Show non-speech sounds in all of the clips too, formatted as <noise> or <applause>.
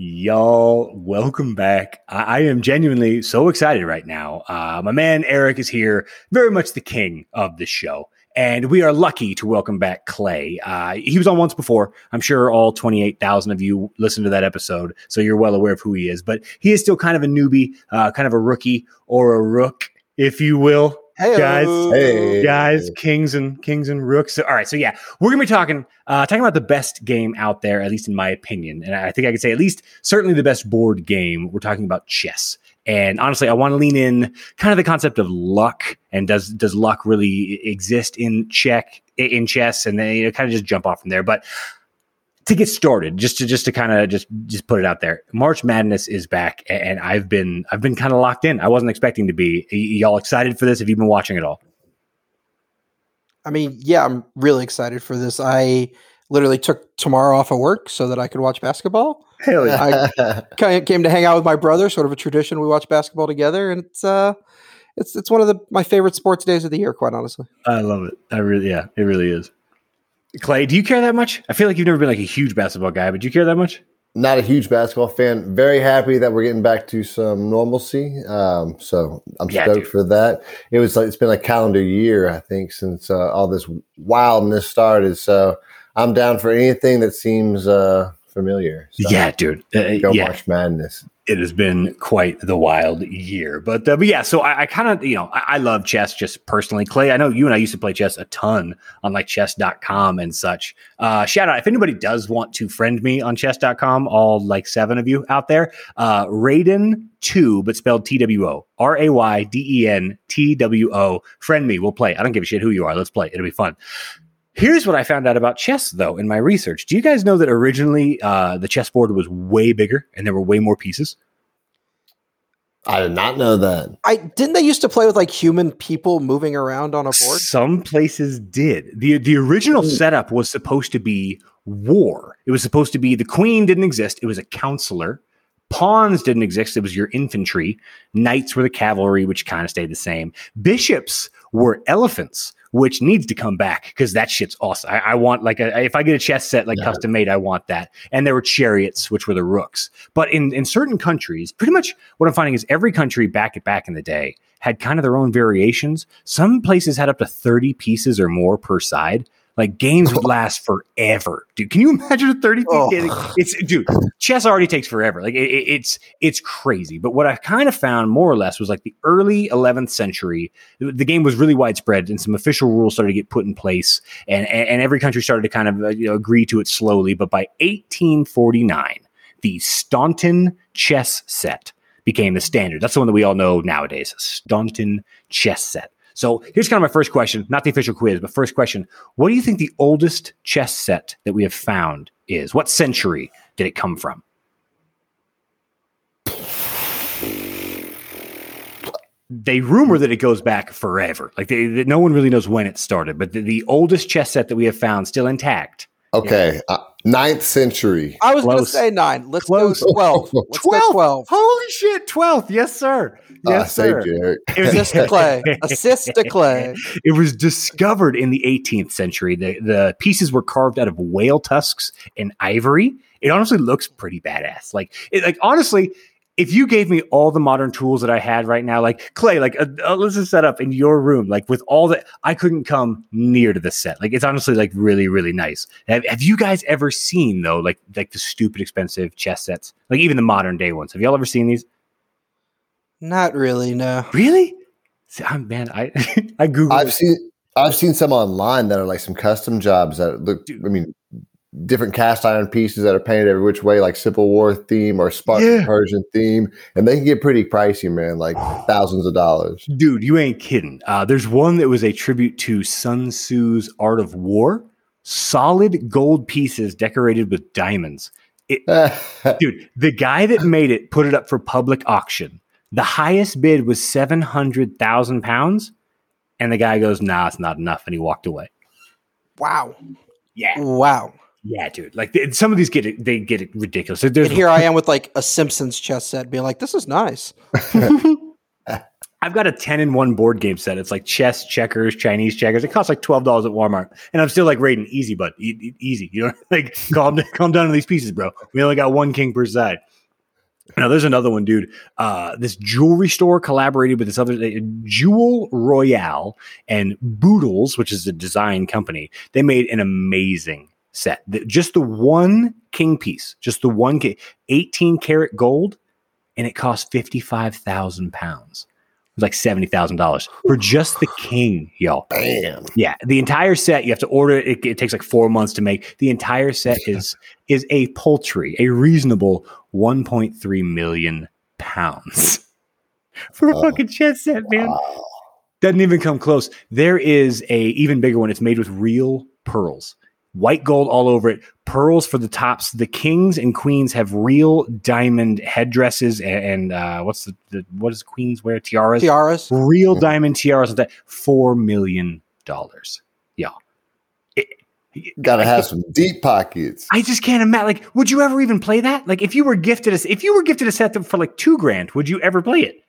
Y'all, welcome back. I, I, am genuinely so excited right now. Uh, my man Eric is here, very much the king of this show. And we are lucky to welcome back Clay. Uh, he was on once before. I'm sure all 28,000 of you listened to that episode, so you're well aware of who he is. But he is still kind of a newbie, uh, kind of a rookie or a rook, if you will. Hey guys, hey. guys, kings and kings and rooks. So, all right, so yeah, we're gonna be talking uh, talking about the best game out there, at least in my opinion, and I think I could say at least certainly the best board game. We're talking about chess, and honestly, I want to lean in kind of the concept of luck and does does luck really exist in check in chess, and then you know, kind of just jump off from there. But to get started, just to just to kind of just just put it out there, March Madness is back, and I've been I've been kind of locked in. I wasn't expecting to be. Y- y'all excited for this? Have you been watching it all? I mean, yeah, I'm really excited for this. I literally took tomorrow off of work so that I could watch basketball. Hell yeah! I came to hang out with my brother, sort of a tradition. We watch basketball together, and it's uh, it's it's one of the my favorite sports days of the year. Quite honestly, I love it. I really, yeah, it really is. Clay, do you care that much? I feel like you've never been like a huge basketball guy, but do you care that much? Not a huge basketball fan. Very happy that we're getting back to some normalcy. Um, so I'm yeah, stoked dude. for that. It was like it's been a calendar year, I think, since uh, all this wildness started. So I'm down for anything that seems uh, familiar. So yeah, dude. Uh, go yeah. Madness it has been quite the wild year. But uh, but yeah, so I, I kind of you know I, I, love chess just personally. Clay, I know you and I used to play chess a ton on like chess.com and such. Uh, shout out if anybody does want to friend me on chess.com, all like seven of you out there. Uh, Raiden two, but spelled T W O R A Y D E N T W O. Friend me, we'll play. I don't give a shit who you are. Let's play. It'll be fun. Here's what I found out about chess, though, in my research. Do you guys know that originally uh, the chessboard was way bigger and there were way more pieces? I did not know that. I didn't they used to play with like human people moving around on a board? Some places did. The the original Ooh. setup was supposed to be war. It was supposed to be the queen didn't exist. It was a counselor. Pawns didn't exist. It was your infantry. Knights were the cavalry, which kind of stayed the same. Bishops were elephants which needs to come back because that shit's awesome. I, I want like a, if I get a chess set like yeah. custom made, I want that. And there were chariots, which were the rooks. But in in certain countries, pretty much what I'm finding is every country back at back in the day had kind of their own variations. Some places had up to 30 pieces or more per side. Like games would <laughs> last forever, dude. Can you imagine a thirty? Oh. It's dude. Chess already takes forever. Like it, it's it's crazy. But what I kind of found more or less was like the early 11th century. The game was really widespread, and some official rules started to get put in place, and and, and every country started to kind of uh, you know, agree to it slowly. But by 1849, the Staunton chess set became the standard. That's the one that we all know nowadays. Staunton chess set. So here's kind of my first question, not the official quiz, but first question. What do you think the oldest chess set that we have found is? What century did it come from? They rumor that it goes back forever. Like they, they, no one really knows when it started, but the, the, oldest chess set that we have found still intact. Okay, uh, ninth century. I was going to say nine. Let's Close. <laughs> go twelve. Let's 12. Go twelve. Holy shit, twelfth. Yes, sir. Yes, uh, sir. It was assist to Clay. Assist to Clay. It was discovered in the 18th century. The the pieces were carved out of whale tusks and ivory. It honestly looks pretty badass. Like it, like honestly, if you gave me all the modern tools that I had right now, like Clay, like uh, uh, let's just set up in your room, like with all that, I couldn't come near to the set. Like it's honestly like really, really nice. Have, have, you guys ever seen though, like like the stupid expensive chess sets, like even the modern day ones? Have y'all ever seen these? Not really, no. Really? See, I'm, man, I <laughs> I googled. I've seen I've seen some online that are like some custom jobs that look. Dude. I mean, different cast iron pieces that are painted every which way, like Civil War theme or Spartan yeah. Persian theme, and they can get pretty pricey, man, like <sighs> thousands of dollars. Dude, you ain't kidding. Uh, there's one that was a tribute to Sun Tzu's Art of War. Solid gold pieces decorated with diamonds. It, <laughs> dude, the guy that made it put it up for public auction the highest bid was 700,000 pounds. And the guy goes, nah, it's not enough. And he walked away. Wow. Yeah. Wow. Yeah, dude. Like some of these get it, they get it ridiculous. and here I am with like a Simpsons chess set, being like, "This is nice." <laughs> I've got a ten in one board game set. It's like chess, checkers, Chinese checkers. It costs like twelve dollars at Walmart, and I'm still like rating easy, but e- easy. You know, <laughs> like calm <laughs> calm down on these pieces, bro. We only got one king per side. Now there's another one, dude. Uh, this jewelry store collaborated with this other uh, Jewel Royale and Boodles, which is a design company. They made an amazing set. The, just the one king piece, just the one king, 18 karat gold, and it cost 55,000 pounds. Was like $70,000 for just the king, y'all. Damn. Yeah, the entire set you have to order. It, it takes like four months to make. The entire set is <laughs> is a poultry, a reasonable 1.3 million pounds <laughs> for a oh, fucking chess set, man. Wow. Doesn't even come close. There is a even bigger one. It's made with real pearls white gold all over it, pearls for the tops. The kings and queens have real diamond headdresses and, and uh, what's the, the, what does queens wear? Tiaras. Tiaras. Real yeah. diamond tiaras. That four million dollars. Yeah. Gotta have some deep pockets. I just can't imagine. Like, would you ever even play that? Like, if you were gifted a, if you were gifted a set for like two grand, would you ever play it?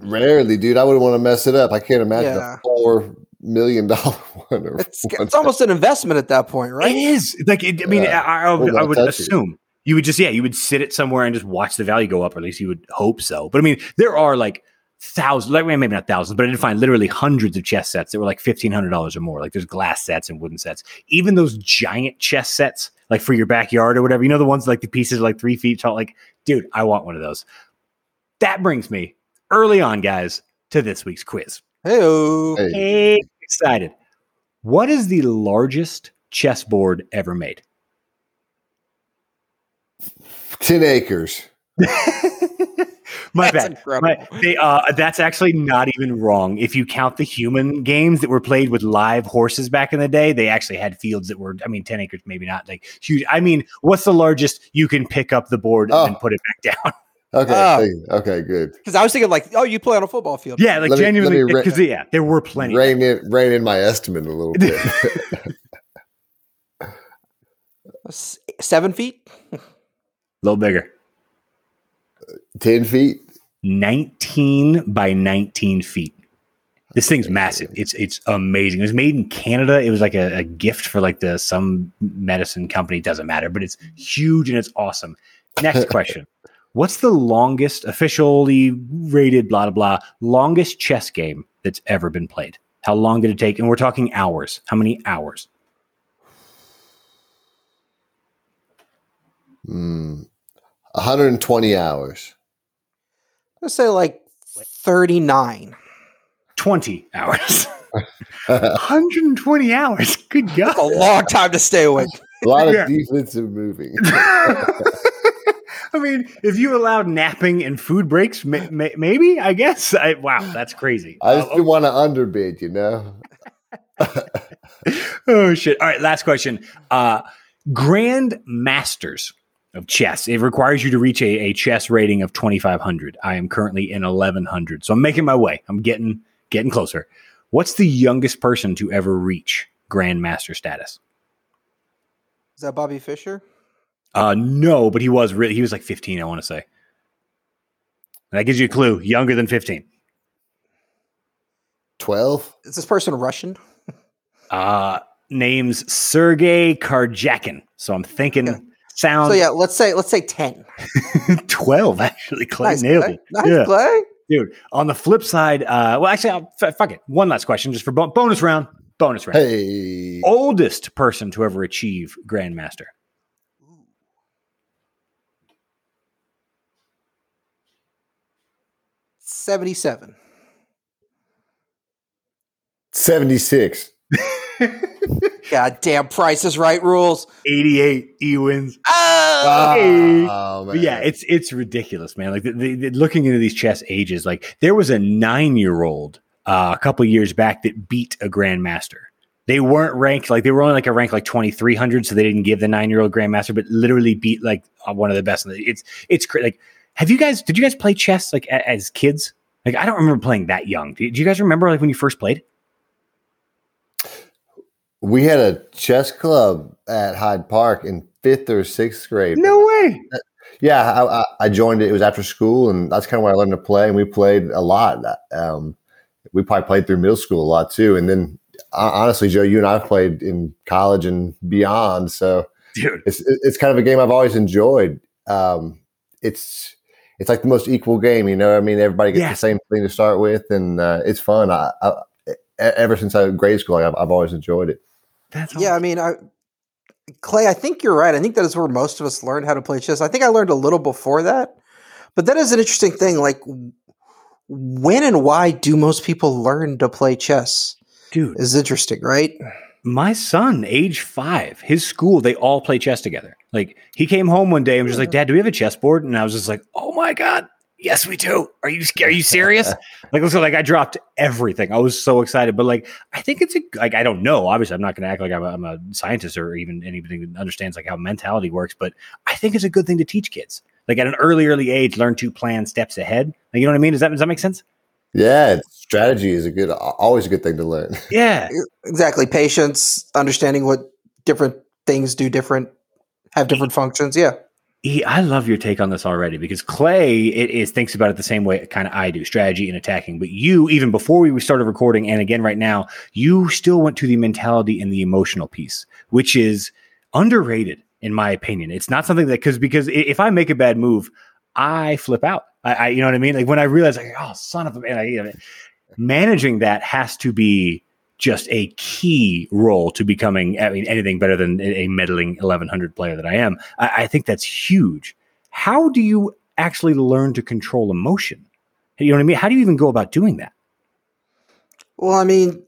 Rarely, dude. I wouldn't want to mess it up. I can't imagine yeah. a four million dollar <laughs> one. it's, one it's almost an investment at that point, right? It is. Like, it, I mean, yeah. I, I, I, would assume it. you would just, yeah, you would sit it somewhere and just watch the value go up, or at least you would hope so. But I mean, there are like thousands, like maybe not thousands, but I did find literally hundreds of chess sets that were like fifteen hundred dollars or more. Like there's glass sets and wooden sets. Even those giant chess sets, like for your backyard or whatever. You know the ones like the pieces are like three feet tall. Like, dude, I want one of those. That brings me early on, guys, to this week's quiz. Hey-o. Hey, excited. What is the largest chessboard ever made? 10 acres. <laughs> My that's bad. My, they, uh, that's actually not even wrong. If you count the human games that were played with live horses back in the day, they actually had fields that were, I mean, 10 acres, maybe not like huge. I mean, what's the largest you can pick up the board oh. and put it back <laughs> down? Okay. Uh, okay. Good. Because I was thinking like, oh, you play on a football field. Yeah, like let genuinely. Because yeah, there were plenty. Rein in, rein in my estimate a little bit. <laughs> Seven feet. A <laughs> little bigger. Ten feet. Nineteen by nineteen feet. This thing's massive. It's it's amazing. It was made in Canada. It was like a, a gift for like the some medicine company. Doesn't matter, but it's huge and it's awesome. Next <laughs> question. What's the longest officially rated, blah, blah, blah, longest chess game that's ever been played? How long did it take? And we're talking hours. How many hours? Mm, 120 hours. Let's say like 39. 20 hours. 120 hours. Good God. That's a long time to stay awake. A lot of yeah. defensive moving. <laughs> I mean, if you allowed napping and food breaks, may, may, maybe I guess. I, wow, that's crazy. I just uh, didn't want to underbid, you know. <laughs> oh shit! All right, last question. Uh, Grand Masters of chess. It requires you to reach a, a chess rating of twenty five hundred. I am currently in eleven hundred, so I'm making my way. I'm getting getting closer. What's the youngest person to ever reach Grandmaster status? Is that Bobby Fischer? Uh, no, but he was really he was like 15, I want to say. That gives you a clue. Younger than 15. 12. Is this person Russian? <laughs> Uh name's Sergey Karjakin. So I'm thinking okay. sound So yeah, let's say let's say 10. <laughs> 12 actually. Clay nice, nailed Clay. it. Nice yeah. Clay. Dude, on the flip side, uh, well, actually, I'll, f- fuck it. One last question, just for bo- bonus round. Bonus round. Hey, oldest person to ever achieve Grandmaster. 77. 76. <laughs> God damn Price is Right rules. 88 E wins. Oh, oh yeah, it's it's ridiculous, man. Like the, the, the, looking into these chess ages, like there was a nine year old uh, a couple years back that beat a grandmaster. They weren't ranked like they were only like a rank like twenty three hundred, so they didn't give the nine year old grandmaster, but literally beat like uh, one of the best. It's it's like have you guys did you guys play chess like a, as kids? Like I don't remember playing that young. Do, do you guys remember like when you first played? We had a chess club at Hyde Park in fifth or sixth grade. No way. Yeah, I, I, joined it. It was after school, and that's kind of where I learned to play. And we played a lot. Um, we probably played through middle school a lot too. And then, honestly, Joe, you and I played in college and beyond. So, Dude. it's it's kind of a game I've always enjoyed. Um, it's it's like the most equal game. You know, I mean, everybody gets yeah. the same thing to start with, and uh, it's fun. I, I, ever since I was in grade school, I've, I've always enjoyed it. That's yeah. I mean, I, Clay, I think you're right. I think that is where most of us learned how to play chess. I think I learned a little before that, but that is an interesting thing. Like, when and why do most people learn to play chess? Dude, is interesting, right? My son, age five, his school, they all play chess together. Like he came home one day and was just like, Dad, do we have a chessboard? And I was just like, Oh my God, yes, we do. Are you are you serious? <laughs> like, so like I dropped everything. I was so excited, but like I think it's a like I don't know. Obviously, I'm not going to act like I'm a, I'm a scientist or even anybody that understands like how mentality works. But I think it's a good thing to teach kids. Like at an early early age, learn to plan steps ahead. Like, you know what I mean? Does that does that make sense? Yeah, strategy is a good, always a good thing to learn. Yeah, exactly. Patience, understanding what different things do different, have different functions. Yeah. He, I love your take on this already because Clay it is thinks about it the same way kind of I do, strategy and attacking. But you, even before we started recording, and again right now, you still went to the mentality and the emotional piece, which is underrated in my opinion. It's not something that because because if I make a bad move, I flip out. I, I, you know what I mean? Like when I realize, like, oh, son of a man, I, you know, managing that has to be just a key role to becoming, I mean, anything better than a meddling 1100 player that I am. I, I think that's huge. How do you actually learn to control emotion? You know what I mean? How do you even go about doing that? Well, I mean,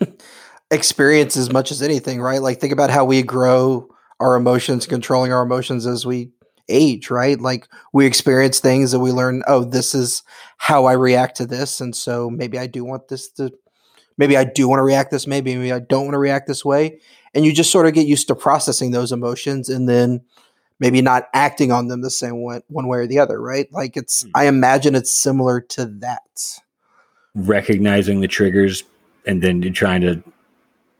<laughs> experience as much as anything, right? Like, think about how we grow our emotions, controlling our emotions as we age, right? Like we experience things and we learn, oh, this is how I react to this. And so maybe I do want this to, maybe I do want to react this, maybe, maybe I don't want to react this way. And you just sort of get used to processing those emotions and then maybe not acting on them the same one, one way or the other, right? Like it's, mm. I imagine it's similar to that. Recognizing the triggers and then trying to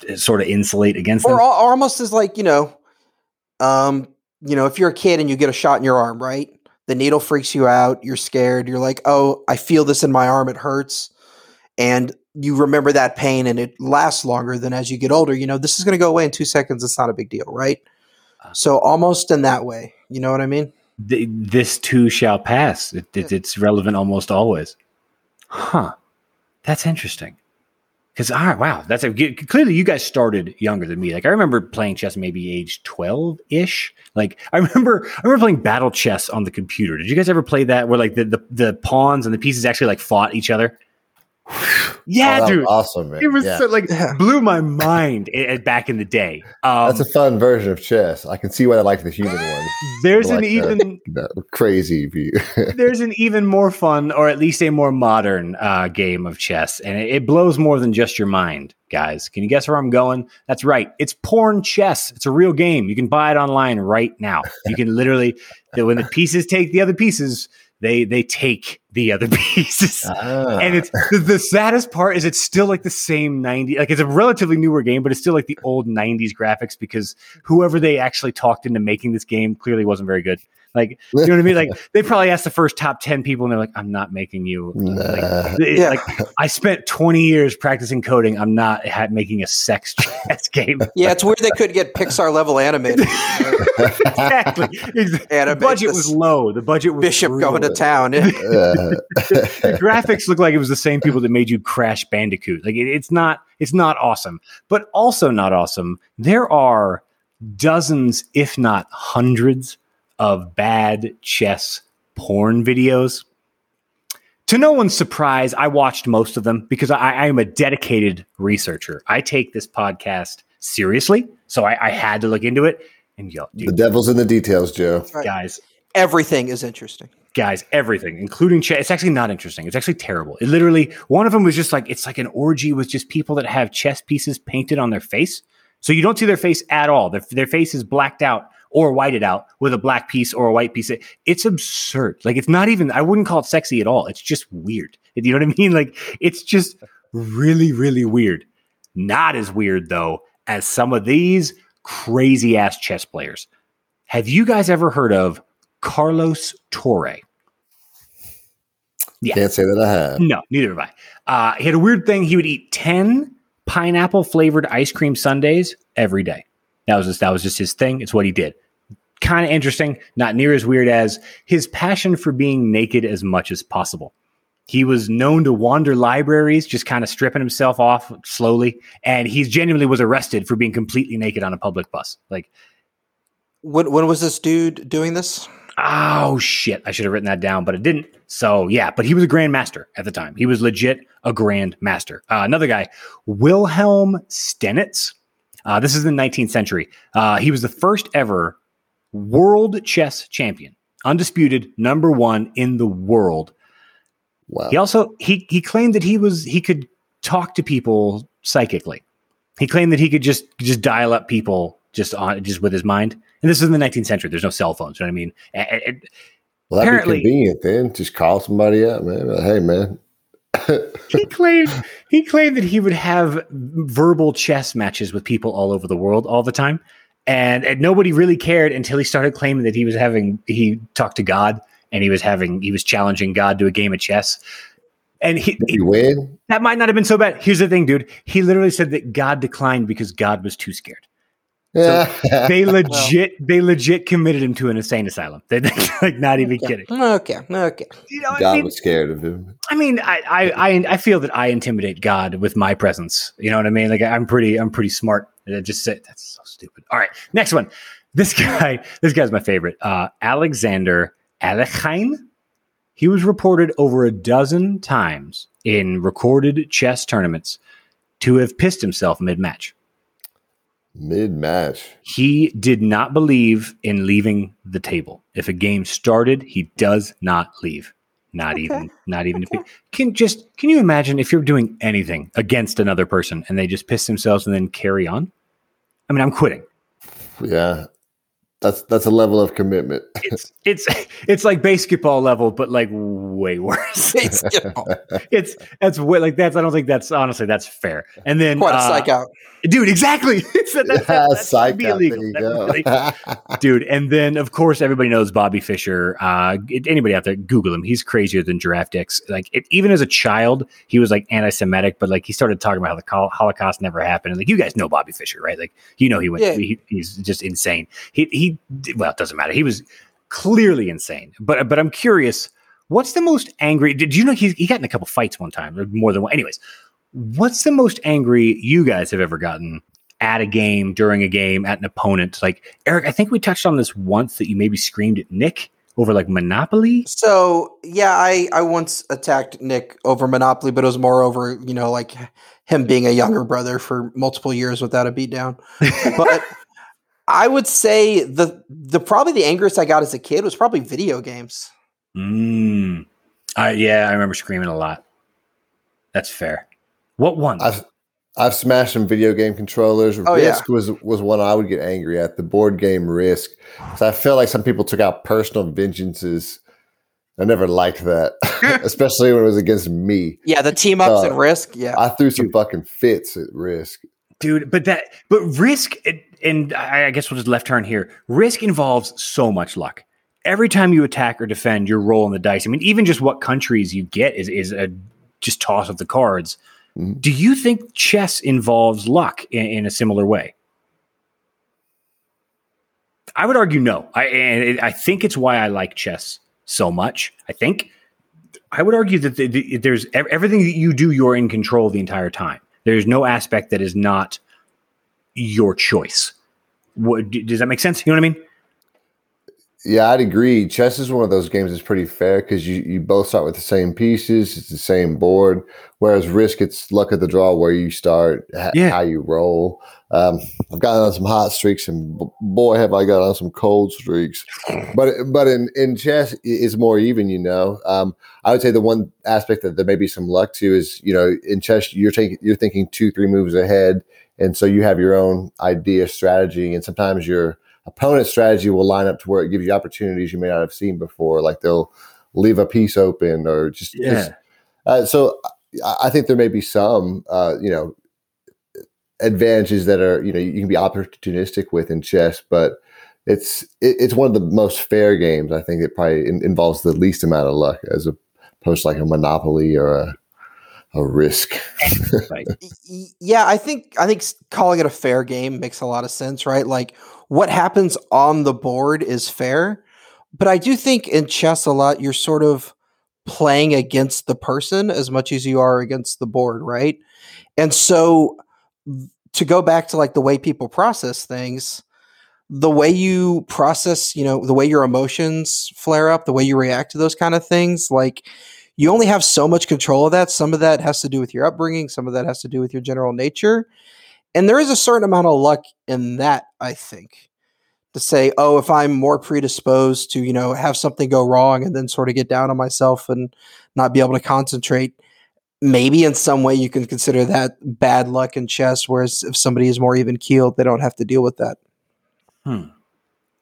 eh, sort of insulate against or them. Or almost as like, you know, um, you know, if you're a kid and you get a shot in your arm, right? The needle freaks you out. You're scared. You're like, oh, I feel this in my arm. It hurts. And you remember that pain and it lasts longer than as you get older. You know, this is going to go away in two seconds. It's not a big deal, right? Uh, so almost in that way. You know what I mean? this too shall pass. It, it, it's relevant almost always. Huh. That's interesting. Because all right, wow, that's a clearly you guys started younger than me. Like I remember playing chess maybe age twelve ish. Like I <laughs> remember I remember playing battle chess on the computer. Did you guys ever play that where like the the, the pawns and the pieces actually like fought each other? Yeah, oh, dude, awesome! Man. It was yeah. so, like blew my mind back in the day. Um, That's a fun version of chess. I can see why I like the human one. There's like an even the, the crazy view. <laughs> there's an even more fun, or at least a more modern uh, game of chess, and it, it blows more than just your mind, guys. Can you guess where I'm going? That's right. It's porn chess. It's a real game. You can buy it online right now. You can literally, when the pieces take the other pieces they they take the other <laughs> pieces. Ah. And it's the, the, saddest part is it's still like the same 90 like it's a relatively newer game, but it's still like the old 90s graphics because whoever they actually talked into making this game clearly wasn't very good. Like, <laughs> you know what I mean? Like, they probably asked the first top 10 people and they're like, I'm not making you. Nah. Like, yeah. like, I spent 20 years practicing coding. I'm not ha- making a sex <laughs> chess game. Yeah, it's weird they could get Pixar level animated. <laughs> exactly. exactly. The budget was low. The budget was Bishop going to town. the, the, graphics look like it was the same people that made you Crash Bandicoot. Like, it, it's not, it's not awesome, but also not awesome. There are dozens, if not hundreds, of bad chess porn videos. To no one's surprise, I watched most of them because I, I am a dedicated researcher. I take this podcast seriously, so I, I had to look into it. And yo, dude, the devil's in the details, Joe. Right. Guys, everything is interesting. Guys, everything, including chess. It's actually not interesting. It's actually terrible. It literally, one of them was just like, it's like an orgy with just people that have chess pieces painted on their face. So you don't see their face at all. Their, their face is blacked out or white it out with a black piece or a white piece. It's absurd. Like it's not even, I wouldn't call it sexy at all. It's just weird. <laughs> You know what I mean? Like it's just really, really weird. Not as weird though as some of these crazy ass chess players. Have you guys ever heard of Carlos Torre? Yeah. Can't say that I have. No, neither have I. Uh, he had a weird thing. He would eat 10 pineapple flavored ice cream sundaes every day. That was just that was just his thing. It's what he did. Kind of interesting, not near as weird as his passion for being naked as much as possible. He was known to wander libraries, just kind of stripping himself off slowly, and he genuinely was arrested for being completely naked on a public bus. Like, when when was this dude doing this? Oh shit! I should have written that down, but I didn't. So yeah, but he was a grandmaster at the time. He was legit a grandmaster. Uh, another guy, Wilhelm Steinitz. Uh, this is in the 19th century. Uh, he was the first ever world chess champion, undisputed number one in the world. Wow. He also he he claimed that he was he could talk to people psychically. He claimed that he could just just dial up people just on just with his mind. And this is in the 19th century. There's no cell phones. You know what I mean? It, it, well, that'd apparently, be convenient then. Just call somebody up, man. Hey, man. he claimed he claimed that he would have verbal chess matches with people all over the world all the time, and, and nobody really cared until he started claiming that he was having he talked to God and he was having he was challenging God to a game of chess. And he, he win. That might not have been so bad. Here's the thing, dude. He literally said that God declined because God was too scared. So <laughs> they legit, well, they legit committed him to an insane asylum. <laughs> They are like not even okay. kidding. Okay, okay. You know, God I mean, was scared of him. I mean, I, I, I, I, feel that I intimidate God with my presence. You know what I mean? Like I'm pretty, I'm pretty smart. I just say that's so stupid. All right, next one. This <laughs> guy, this guy's my favorite. Uh, Alexander Alekhine. He was reported over a dozen times in recorded chess tournaments to have pissed himself mid-match. Mid match. He did not believe in leaving the table. If a game started, he does not leave. Not okay. even, not even okay. if he can just can you imagine if you're doing anything against another person and they just piss themselves and then carry on? I mean, I'm quitting. Yeah. That's that's a level of commitment. it's it's it's like basketball level, but like way worse. <laughs> it's that's way like that's. I don't think that's honestly that's fair. And then quite a uh, psych out, dude. Exactly. <laughs> that's, yeah, that, that be illegal. <laughs> Dude. And then of course everybody knows Bobby Fischer. Uh, anybody out there, Google him. He's crazier than Giraffe Dicks. Like it, even as a child, he was like anti-Semitic, but like he started talking about how the Holocaust never happened. And like you guys know Bobby Fischer, right? Like you know he went. Yeah. He, he's just insane. He he well, it doesn't matter. He was clearly insane. But but I'm curious, what's the most angry? Did you know he he got in a couple fights one time, or more than one? Anyways, what's the most angry you guys have ever gotten at a game, during a game, at an opponent? Like Eric, I think we touched on this once that you maybe screamed at Nick over like Monopoly. So yeah, I I once attacked Nick over Monopoly, but it was more over you know like him being a younger brother for multiple years without a beatdown. <laughs> But I would say the the probably the angriest I got as a kid was probably video games. Mm. Uh, yeah, I remember screaming a lot. That's fair. What one? I've I've smashed some video game controllers. Oh, Risk yeah. was was one I would get angry at. The board game Risk. So I feel like some people took out personal vengeances. I never liked that, <laughs> <laughs> especially when it was against me. Yeah, the team ups uh, and Risk. Yeah, I threw some fucking fits at Risk dude. But that, but risk, and I guess we'll just left turn here. Risk involves so much luck. Every time you attack or defend, you're rolling the dice. I mean, even just what countries you get is is a just toss of the cards. Mm-hmm. Do you think chess involves luck in, in, a similar way? I would argue no. I and I think it's why I like chess so much. I think I would argue that the, the, there's everything that you do, you're in control the entire time. There's no aspect that is not your choice. What, does that make sense? You know what I mean? Yeah, I'd agree. Chess is one of those games that's pretty fair because you, you both start with the same pieces, it's the same board. Whereas Risk, it's luck of the draw where you start, ha- yeah. how you roll. Um, I've gotten on some hot streaks, and boy, have I got on some cold streaks. But but in, in chess, it's more even. You know, um, I would say the one aspect that there may be some luck to is you know in chess you're taking you're thinking two three moves ahead, and so you have your own idea strategy, and sometimes your opponent's strategy will line up to where it gives you opportunities you may not have seen before. Like they'll leave a piece open or just, yeah. Just, uh, so I think there may be some, uh, you know, advantages that are, you know, you can be opportunistic with in chess, but it's it, it's one of the most fair games. I think it probably in, involves the least amount of luck as opposed to like a Monopoly or a a risk. <laughs> <laughs> yeah, I think I think calling it a fair game makes a lot of sense, right? Like what happens on the board is fair, but I do think in chess a lot you're sort of playing against the person as much as you are against the board, right? And so to go back to like the way people process things, the way you process, you know, the way your emotions flare up, the way you react to those kind of things, like you only have so much control of that. Some of that has to do with your upbringing, some of that has to do with your general nature. And there is a certain amount of luck in that, I think. To say, oh, if I'm more predisposed to, you know, have something go wrong and then sort of get down on myself and not be able to concentrate, maybe in some way you can consider that bad luck in chess. Whereas if somebody is more even keeled, they don't have to deal with that. Hmm.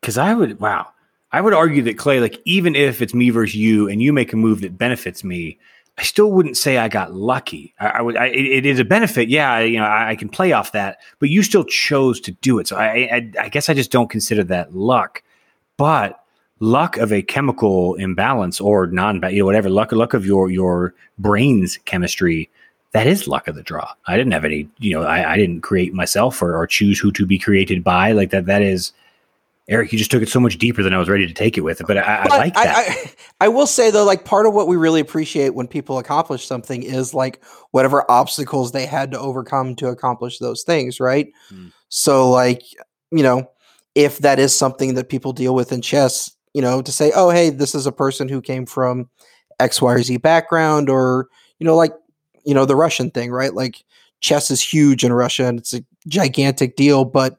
Because I would, wow, I would argue that Clay, like even if it's me versus you, and you make a move that benefits me, I still wouldn't say I got lucky. I, I would. I, it, it is a benefit, yeah. I, you know, I, I, can play off that, but you still chose to do it. So I, I guess I just don't consider that luck. But luck of a chemical imbalance or non, you know, whatever luck, luck of your your brain's chemistry, that is luck of the draw. I didn't have any, you know, I, I didn't create myself or, or choose who to be created by. Like that. That is Eric, you just took it so much deeper than I was ready to take it with. But I, but I like that. I, I, I, will say though, like part of what we really appreciate when people accomplish something is like whatever obstacles they had to overcome to accomplish those things, right? Mm. So, like you know, if that is something that people deal with in chess, you know, to say, oh, hey, this is a person who came from X, Y, or Z background, or you know, like you know, the Russian thing, right? Like chess is huge in Russia and it's a gigantic deal, but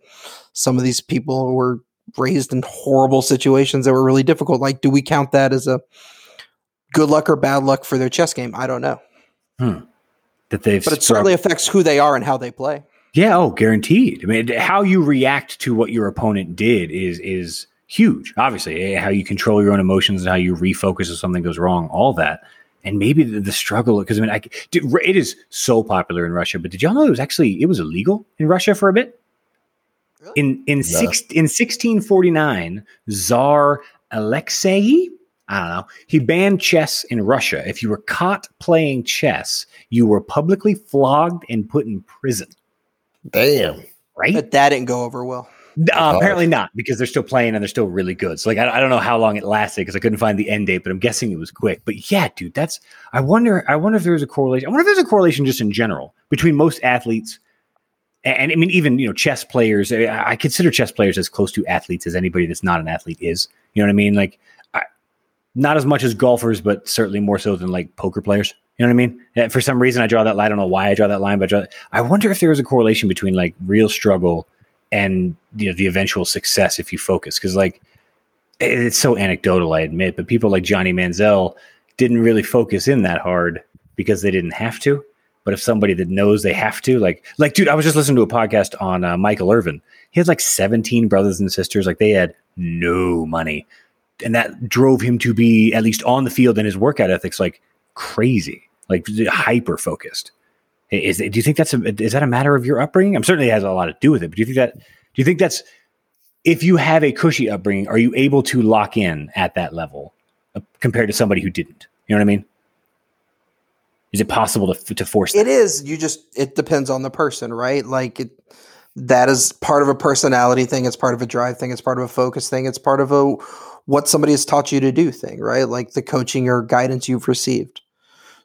some of these people were raised in horrible situations that were really difficult. Like, do we count that as a good luck or bad luck for their chess game? I don't know. Hmm. That they've, but it certainly affects who they are and how they play. Yeah, oh, guaranteed. I mean, how you react to what your opponent did is is huge. Obviously, eh, how you control your own emotions and how you refocus if something goes wrong, all that. And maybe the, the struggle, because I mean, I, it is so popular in Russia. But did y'all know it was actually it was illegal in Russia for a bit? In in six in 1649, Tsar Alexei, I don't know, he banned chess in Russia. If you were caught playing chess, you were publicly flogged and put in prison. Damn. Right? But that didn't go over well. Uh, apparently not, because they're still playing and they're still really good. So like, I, I don't know how long it lasted because I couldn't find the end date, but I'm guessing it was quick. But yeah, dude, that's. I wonder. I wonder if there's a correlation. I wonder if there's a correlation just in general between most athletes and, I mean, even you know, chess players. I, consider chess players as close to athletes as anybody that's not an athlete is. You know what I mean? Like, I, not as much as golfers, but certainly more so than like poker players. You know what I mean? And for some reason, I draw that line. I don't know why I draw that line, but I, I wonder if there is a correlation between like real struggle and you know the eventual success if you focus. Because like, it's so anecdotal, I admit, but people like Johnny Manziel didn't really focus in that hard because they didn't have to. But if somebody that knows they have to, like, like, dude, I was just listening to a podcast on uh, Michael Irvin. He has like 17 brothers and sisters. Like, they had no money. And that drove him to be, at least on the field and his workout ethics, like crazy, like hyper focused. Is do you think that's a is that a matter of your upbringing? I'm certainly has a lot to do with it. But do you think that do you think that's if you have a cushy upbringing, are you able to lock in at that level uh, compared to somebody who didn't? You know what I mean? Is it possible to to force? That? It is. You just it depends on the person, right? Like it. That is part of a personality thing. It's part of a drive thing. It's part of a focus thing. It's part of a what somebody has taught you to do thing, right? Like the coaching or guidance you've received.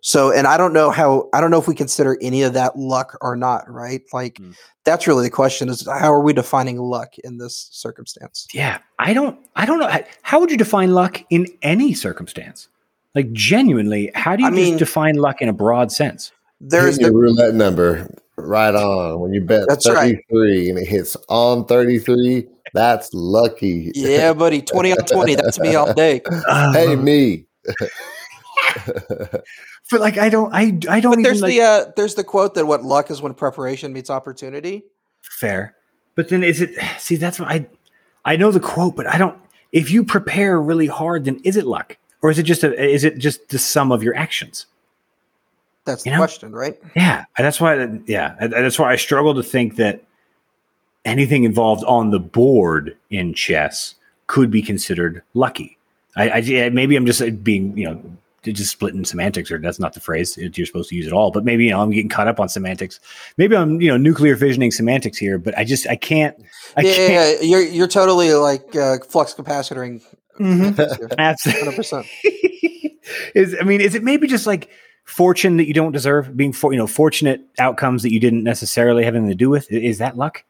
So, and I don't know how, I don't know if we consider any of that luck or not, right? Like, mm. that's really the question is how are we defining luck in this circumstance? Yeah. I don't, I don't know. How would you define luck in any circumstance? Like genuinely, how do you I mean, define luck in a broad sense? There's the roulette number right on when you bet that's 33 right. and it hits on 33. That's lucky. Yeah, <laughs> buddy. 20 on 20. That's me all day. <laughs> Hey, me. <laughs> but like I don't I I don't but there's like, the uh there's the quote that what luck is when preparation meets opportunity. Fair. But then is it <sighs> see that's what I I know the quote, but I don't if you prepare really hard, then is it luck? Or is it just a, is it just the sum of your actions? That's the you know? question, right? Yeah, that's why. Yeah, that's why I struggle to think that anything involved on the board in chess could be considered lucky. I, I maybe I'm just being you know just splitting semantics, or that's not the phrase you're supposed to use at all. But maybe you know I'm getting caught up on semantics. Maybe I'm you know nuclear visioning semantics here, but I just I can't. I yeah, can't. yeah, yeah, you're you're totally like uh, flux capacitoring. Mm-hmm. Absolutely, hundred percent. <laughs> Is I mean, is it maybe just like fortune that you don't deserve, being for you know fortunate outcomes that you didn't necessarily have anything to do with? Is that luck?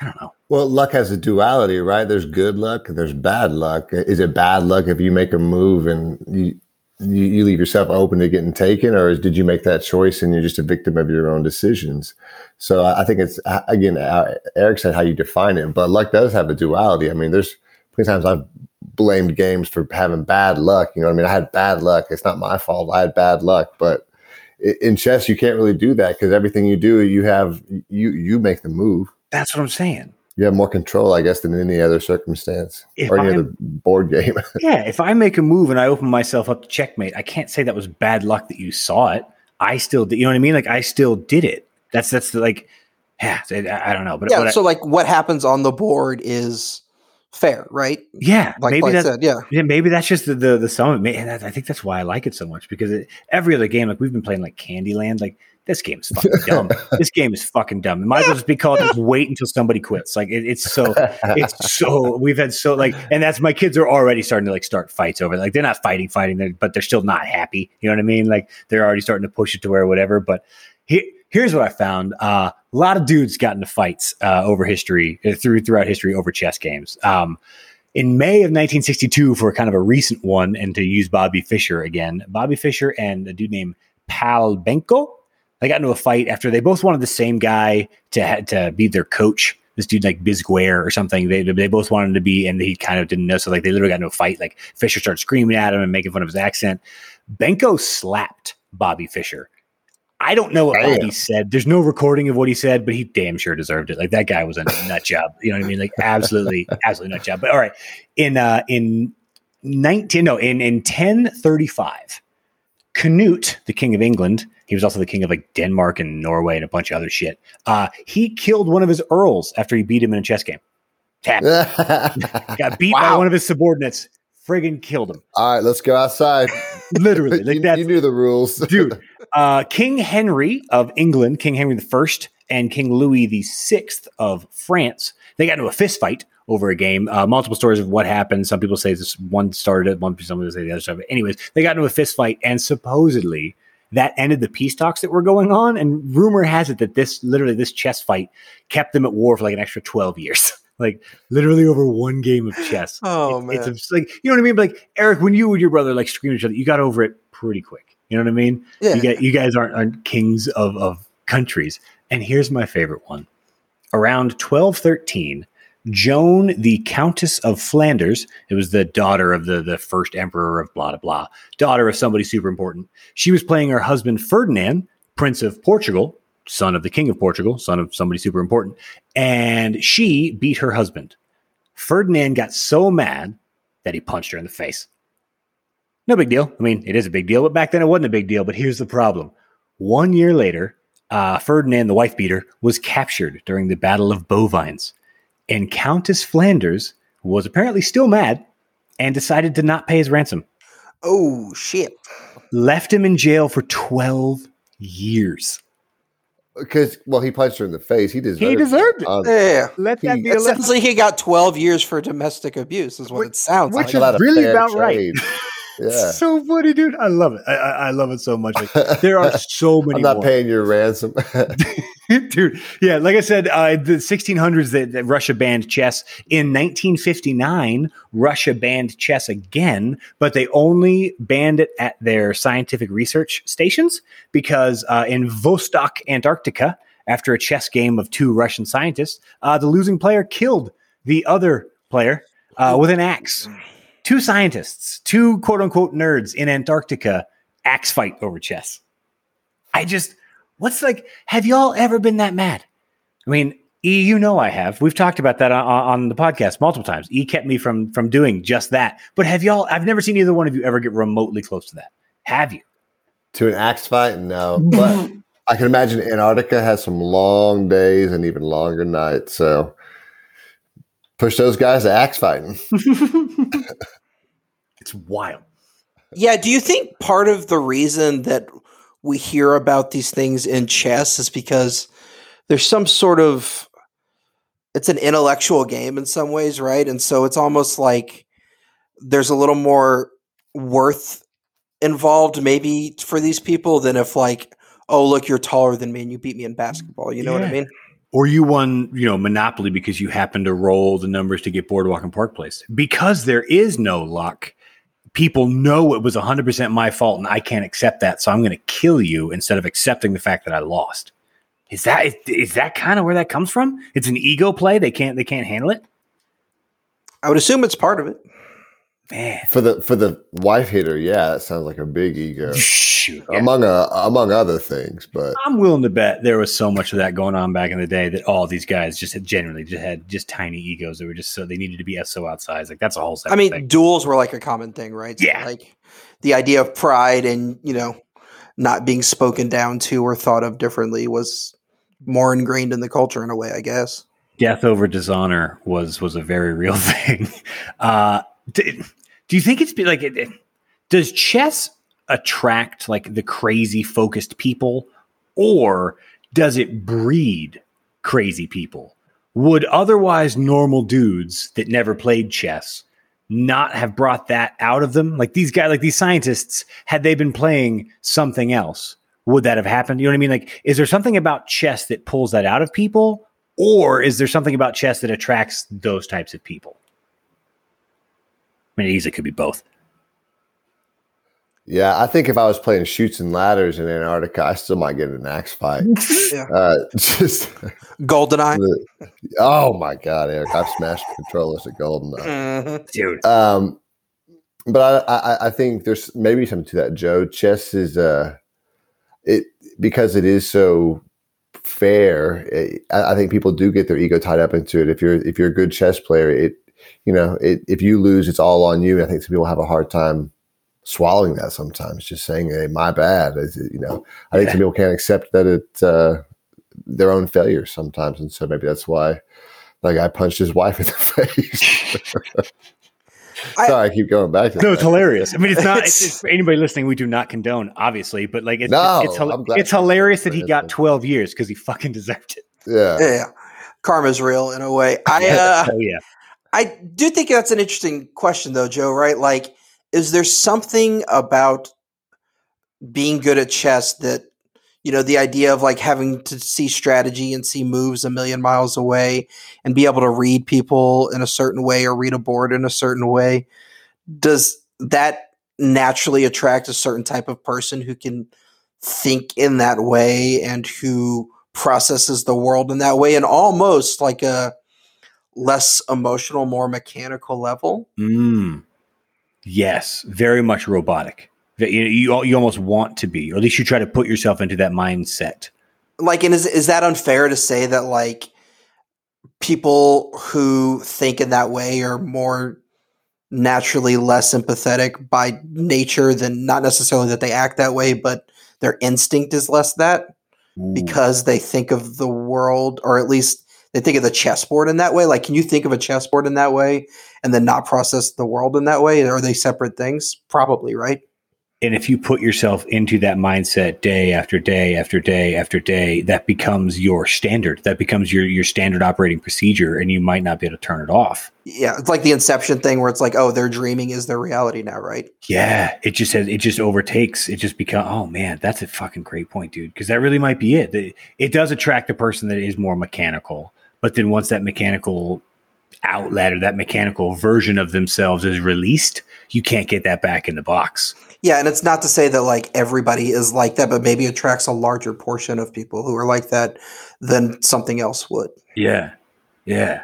I don't know. Well, luck has a duality, right? There's good luck there's bad luck. Is it bad luck if you make a move and you you, you leave yourself open to getting taken, or is, did you make that choice and you're just a victim of your own decisions? So I think it's again, Eric said how you define it, but luck does have a duality. I mean, there's plenty times I've blamed games for having bad luck. You know what I mean? I had bad luck. It's not my fault. I had bad luck, but in chess you can't really do that because everything you do, you have you you make the move. That's what I'm saying you have more control, I guess, than any other circumstance if or any I'm, other board game. <laughs> yeah, if I make a move and I open myself up to checkmate, I can't say that was bad luck that you saw it. I still did. You know what I mean? Like I still did it. That's that's the, like, yeah. I, I don't know, but yeah. so I, like, what happens on the board is fair, right? Yeah, like maybe that's said, yeah. yeah, maybe that's just the the, the sum of it. And I think that's why I like it so much because it, every other game, like we've been playing like Candyland, like this game is fucking dumb. <laughs> this game is fucking dumb. It might as well just be called just wait until somebody quits. Like it, it's so it's so we've had so like and that's my kids are already starting to like start fights over it. like they're not fighting fighting they're, but they're still not happy. You know what I mean? Like they're already starting to push it to where whatever. But he, here's what I found: uh, a lot of dudes got into fights uh, over history uh, through throughout history over chess games. Um, in May of 1962, for kind of a recent one, and to use Bobby Fischer again, Bobby Fischer and a dude named Pal Benko, they got into a fight after they both wanted the same guy to to be their coach. This dude like Bisguier or something. They they both wanted to be, and he kind of didn't know. So like they literally got into a fight. Like Fischer started screaming at him and making fun of his accent. Benko slapped Bobby Fischer. I don't know what Bobby said. There's no recording of what he said, but he damn sure deserved it. Like that guy was a nut job. You know what I mean? Like absolutely, <laughs> absolutely nut job. But all right, in uh in nineteen no in in ten thirty five, Canute, the king of England, he was also the king of like Denmark and Norway and a bunch of other shit. Uh, he killed one of his earls after he beat him in a chess game. Tap. <laughs> Got beat wow. by one of his subordinates. Friggin' killed him. All right, let's go outside. Literally, <laughs> like you, you knew the rules, dude. Uh, king Henry of England, King Henry the First, and King Louis the Sixth of France, they got into a fist fight over a game. Uh, multiple stories of what happened. Some people say this one started it, one some people say the other stuff. Anyways, they got into a fist fight, and supposedly that ended the peace talks that were going on. And rumor has it that this literally this chess fight kept them at war for like an extra 12 years. <laughs> like literally over one game of chess. Oh it, man. It's like you know what I mean? But like Eric, when you and your brother like screamed at each other, you got over it pretty quick. You know what I mean? Yeah. You, get, you guys aren't, aren't kings of, of countries. And here's my favorite one. Around 1213, Joan, the Countess of Flanders, it was the daughter of the, the first emperor of blah, blah, blah, daughter of somebody super important. She was playing her husband, Ferdinand, Prince of Portugal, son of the King of Portugal, son of somebody super important. And she beat her husband. Ferdinand got so mad that he punched her in the face. No big deal. I mean, it is a big deal, but back then it wasn't a big deal. But here's the problem. One year later, uh, Ferdinand, the wife beater, was captured during the Battle of Bouvines and Countess Flanders was apparently still mad and decided to not pay his ransom. Oh, shit. Left him in jail for 12 years. Because, well, he punched her in the face. He deserved He deserved it. Um, yeah. Let that he, be Essentially, he got 12 years for domestic abuse, is what which, it sounds which like. Which is really about trade. right. <laughs> Yeah. so funny, dude. I love it. I, I, love it so much. Like, there are <laughs> so many. I'm not more. paying your ransom, <laughs> dude. Yeah, like I said, uh, the 1600s that, that, Russia banned chess. In 1959, Russia banned chess again, but they only banned it at their scientific research stations because uh, in Vostok, Antarctica, after a chess game of two Russian scientists, uh, the losing player killed the other player uh, with an axe two scientists, two quote unquote nerds in Antarctica axe fight over chess. I just, what's like, have y'all ever been that mad? I mean, E, you know I have. We've talked about that on, on, the podcast multiple times. E kept me from from doing just that. But have y'all? I've never seen either one of you ever get remotely close to that. Have you? To an axe fight? No. But <laughs> I can imagine Antarctica has some long days and even longer nights. So push those guys to axe fighting. <laughs> wild. yeah. Do you think part of the reason that we hear about these things in chess is because there's some sort of it's an intellectual game in some ways, right? And so it's almost like there's a little more worth involved maybe for these people than if like, oh look, you're taller than me and you beat me in basketball. You know yeah. what I mean? Or you won, you know, Monopoly because you happened to roll the numbers to get Boardwalk and Park Place. Because there is no luck, people know it was 100% my fault and I can't accept that. So I'm going to kill you instead of accepting the fact that I lost. Is that is, is that kind of where that comes from? It's an ego play. They can't they can't handle it. I would assume it's part of it. Man, for the for the wife hater, yeah, that sounds like a big ego. <laughs> Shoot, yeah. among a, uh, among other things, but I'm willing to bet there was so much of that going on back in the day that all these guys just had generally just had just tiny egos that were just so they needed to be so outsized. Like that's a whole. Thing. I mean, thing. duels were like a common thing, right? So yeah, like the idea of pride and you know not being spoken down to or thought of differently was more ingrained in the culture in a way, I guess. Death over dishonor was was a very real <laughs> thing. Uh, do, do you think it's like it, does chess attract like the crazy focused people, or does it breed crazy people? Would otherwise normal dudes that never played chess not have brought that out of them? Like these guys, like these scientists, had they been playing something else, would that have happened? You know what I mean? Like, is there something about chess that pulls that out of people, or is there something about chess that attracts those types of people? I mean, it easily could be both. Yeah, I think if I was playing Chutes and Ladders in Antarctica, I still might get an axe fight. <laughs> yeah. Uh, <laughs> just Goldeneye. <laughs> oh my god, Eric! I've smashed controllers at Goldeneye, mm-hmm. dude. Um, but I, I, I think there's maybe something to that, Joe. Chess is uh it because it is so fair. It, I, I, think people do get their ego tied up into it. If you're if you're a good chess player, it you know it, if you lose, it's all on you. I think some people have a hard time swallowing that sometimes. Just saying, "Hey, my bad." You know, I think yeah. some people can't accept that it uh, their own failures sometimes, and so maybe that's why. Like I punched his wife in the <laughs> face. Sorry, I, I, keep going back to No, that. it's hilarious. I mean, it's not it's, <laughs> it's, for anybody listening. We do not condone, obviously, but like it's no, it's, it's, it's hilarious that he got twelve years because he fucking deserved it. Yeah, yeah. Karma's real in a way. I <laughs> uh, oh yeah. I do think that's an interesting question, though, Joe. Right? Like, is there something about being good at chess that you know the idea of like having to see strategy and see moves a million miles away and be able to read people in a certain way or read a board in a certain way does that naturally attract a certain type of person who can think in that way and who processes the world in that way and almost like a less emotional more mechanical level mm. yes very much robotic you you, you almost want to be, or at least you try to put yourself into that mindset. Like, and is is that unfair to say that like people who think in that way are more naturally less sympathetic by nature than not necessarily that they act that way, but their instinct is less that Ooh. because they think of the world, or at least they think of the chessboard in that way. Like, can you think of a chessboard in that way and then not process the world in that way? Are they separate things? Probably, right? and if you put yourself into that mindset day after day after day after day that becomes your standard that becomes your your standard operating procedure and you might not be able to turn it off yeah it's like the inception thing where it's like oh their dreaming is their reality now right yeah it just has it just overtakes it just becomes oh man that's a fucking great point dude because that really might be it it, it does attract a person that is more mechanical but then once that mechanical outlet or that mechanical version of themselves is released you can't get that back in the box yeah, and it's not to say that like everybody is like that, but maybe attracts a larger portion of people who are like that than something else would. Yeah. Yeah.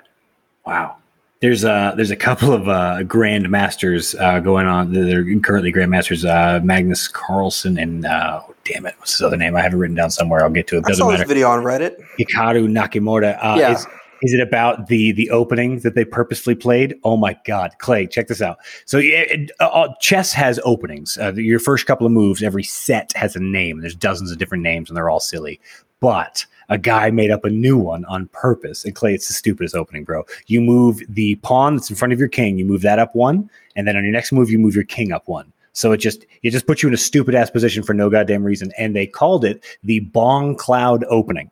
Wow. There's a there's a couple of uh, grandmasters uh, going on. They're currently grandmasters. Uh, Magnus Carlsen and uh, oh, damn it, what's his other name? I have it written down somewhere. I'll get to it. Doesn't I saw matter. video on Reddit. Hikaru Nakamura. Uh, yeah. Is, is it about the the opening that they purposefully played? Oh my God, Clay, check this out. So it, uh, uh, chess has openings. Uh, your first couple of moves, every set has a name. There's dozens of different names, and they're all silly. But a guy made up a new one on purpose. And Clay, it's the stupidest opening, bro. You move the pawn that's in front of your king. You move that up one, and then on your next move, you move your king up one. So it just it just puts you in a stupid ass position for no goddamn reason. And they called it the Bong Cloud opening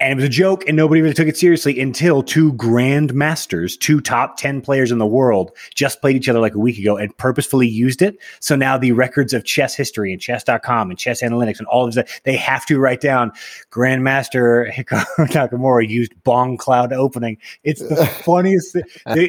and it was a joke and nobody really took it seriously until two grand masters two top 10 players in the world just played each other like a week ago and purposefully used it so now the records of chess history and chess.com and chess analytics and all of that they have to write down grandmaster hikaru <laughs> nakamura used bong cloud opening it's the <laughs> funniest thing they,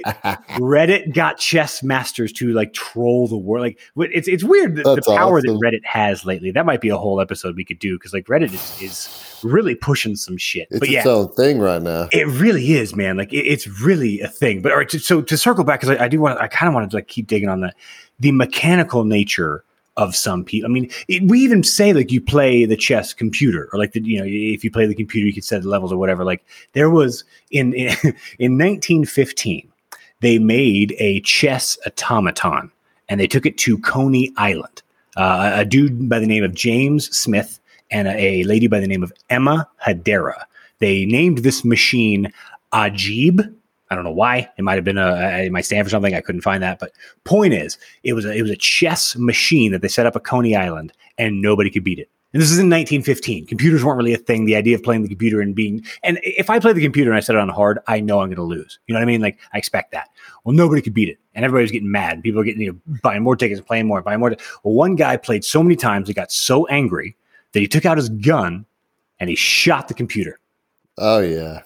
reddit got chess masters to like troll the world like it's, it's weird the, the power awesome. that reddit has lately that might be a whole episode we could do because like reddit is, is really pushing some shit. It's but yeah, its own thing right now. It really is, man. Like it, it's really a thing. But all right, so to circle back because I, I, do want, I kind of wanted to like keep digging on the the mechanical nature of some people. I mean, it, we even say like you play the chess computer, or like the you know if you play the computer, you could set the levels or whatever. Like there was in <laughs> in, in 1915, they made a chess automaton and they took it to Coney Island. Uh, a dude by the name of James Smith and a, lady by the name of Emma Hadera. They named this machine Ajeeb. I don't know why. It might have been a it might stand for something. I couldn't find that. But point is, it was a, it was a chess machine that they set up at Coney Island, and nobody could beat it. And this is in 1915. Computers weren't really a thing. The idea of playing the computer and being and if I play the computer and I set it on hard, I know I'm going to lose. You know what I mean? Like I expect that. Well, nobody could beat it, and everybody was getting mad. People were getting you know, buying more tickets, playing more, buying more. Well, one guy played so many times, he got so angry that he took out his gun and he shot the computer. Oh yeah,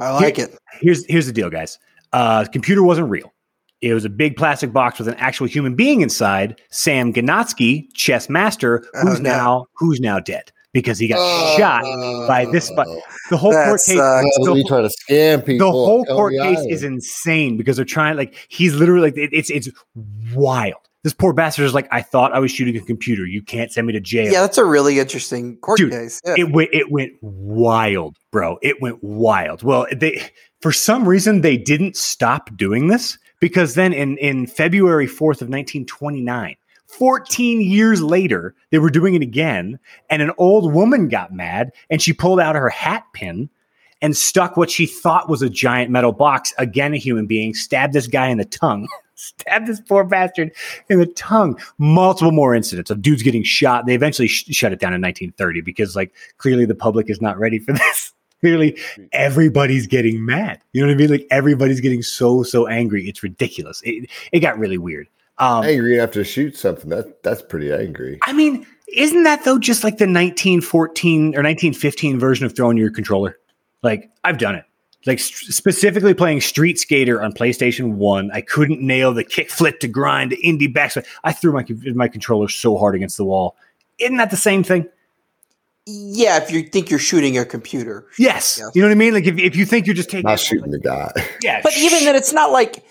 I like Here, it. Here's here's the deal, guys. Uh, the computer wasn't real. It was a big plastic box with an actual human being inside. Sam Ganatsky, chess master, who's oh, no. now who's now dead because he got oh, shot by this. But the whole court case, the, trying to scam people. The whole court case is insane because they're trying. Like he's literally like it, it's it's wild. This poor bastard is like, I thought I was shooting a computer. You can't send me to jail. Yeah, that's a really interesting court Dude, case. Yeah. It went it went wild, bro. It went wild. Well, they for some reason they didn't stop doing this because then in in February 4th of 1929, 14 years later, they were doing it again, and an old woman got mad and she pulled out her hat pin and stuck what she thought was a giant metal box, again a human being, stabbed this guy in the tongue stabbed this poor bastard in the tongue. Multiple more incidents of dudes getting shot. They eventually sh- shut it down in 1930 because, like, clearly the public is not ready for <laughs> this. clearly, everybody's getting mad. You know what I mean? Like, everybody's getting so so angry. It's ridiculous. It it got really weird. Um, angry enough to shoot something. That that's pretty angry. I mean, isn't that though just like the 1914 or 1915 version of throwing your controller? Like, I've done it like st- specifically playing Street Skater on PlayStation One, I couldn't nail the kick flip to grind to indie backspin. I threw my my controller so hard against the wall. Isn't that the same thing? Yeah, if you think you're shooting your computer. Yes, yes. you know what I mean. Like if, if you think you're just taking not shooting the guy. <laughs> Yeah, but even then, it's not like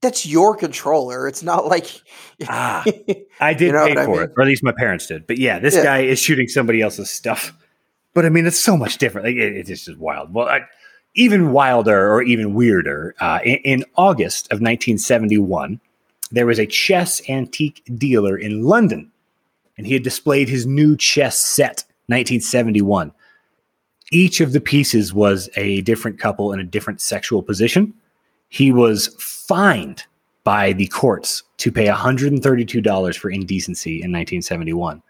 that's your controller. It's not like <laughs> ah, I did you know pay for I mean? it, or at least my parents did. But yeah, this yeah. guy is shooting somebody else's stuff. But I mean, it's so much different. Like it, it's just wild. Well, I, even wilder or even weirder, uh, in, in, August of 1971, there was a chess antique dealer in London, and he had displayed his new chess set, 1971. Each of the pieces was a different couple in a different sexual position. He was fined by the courts to pay $132 for indecency in 1971.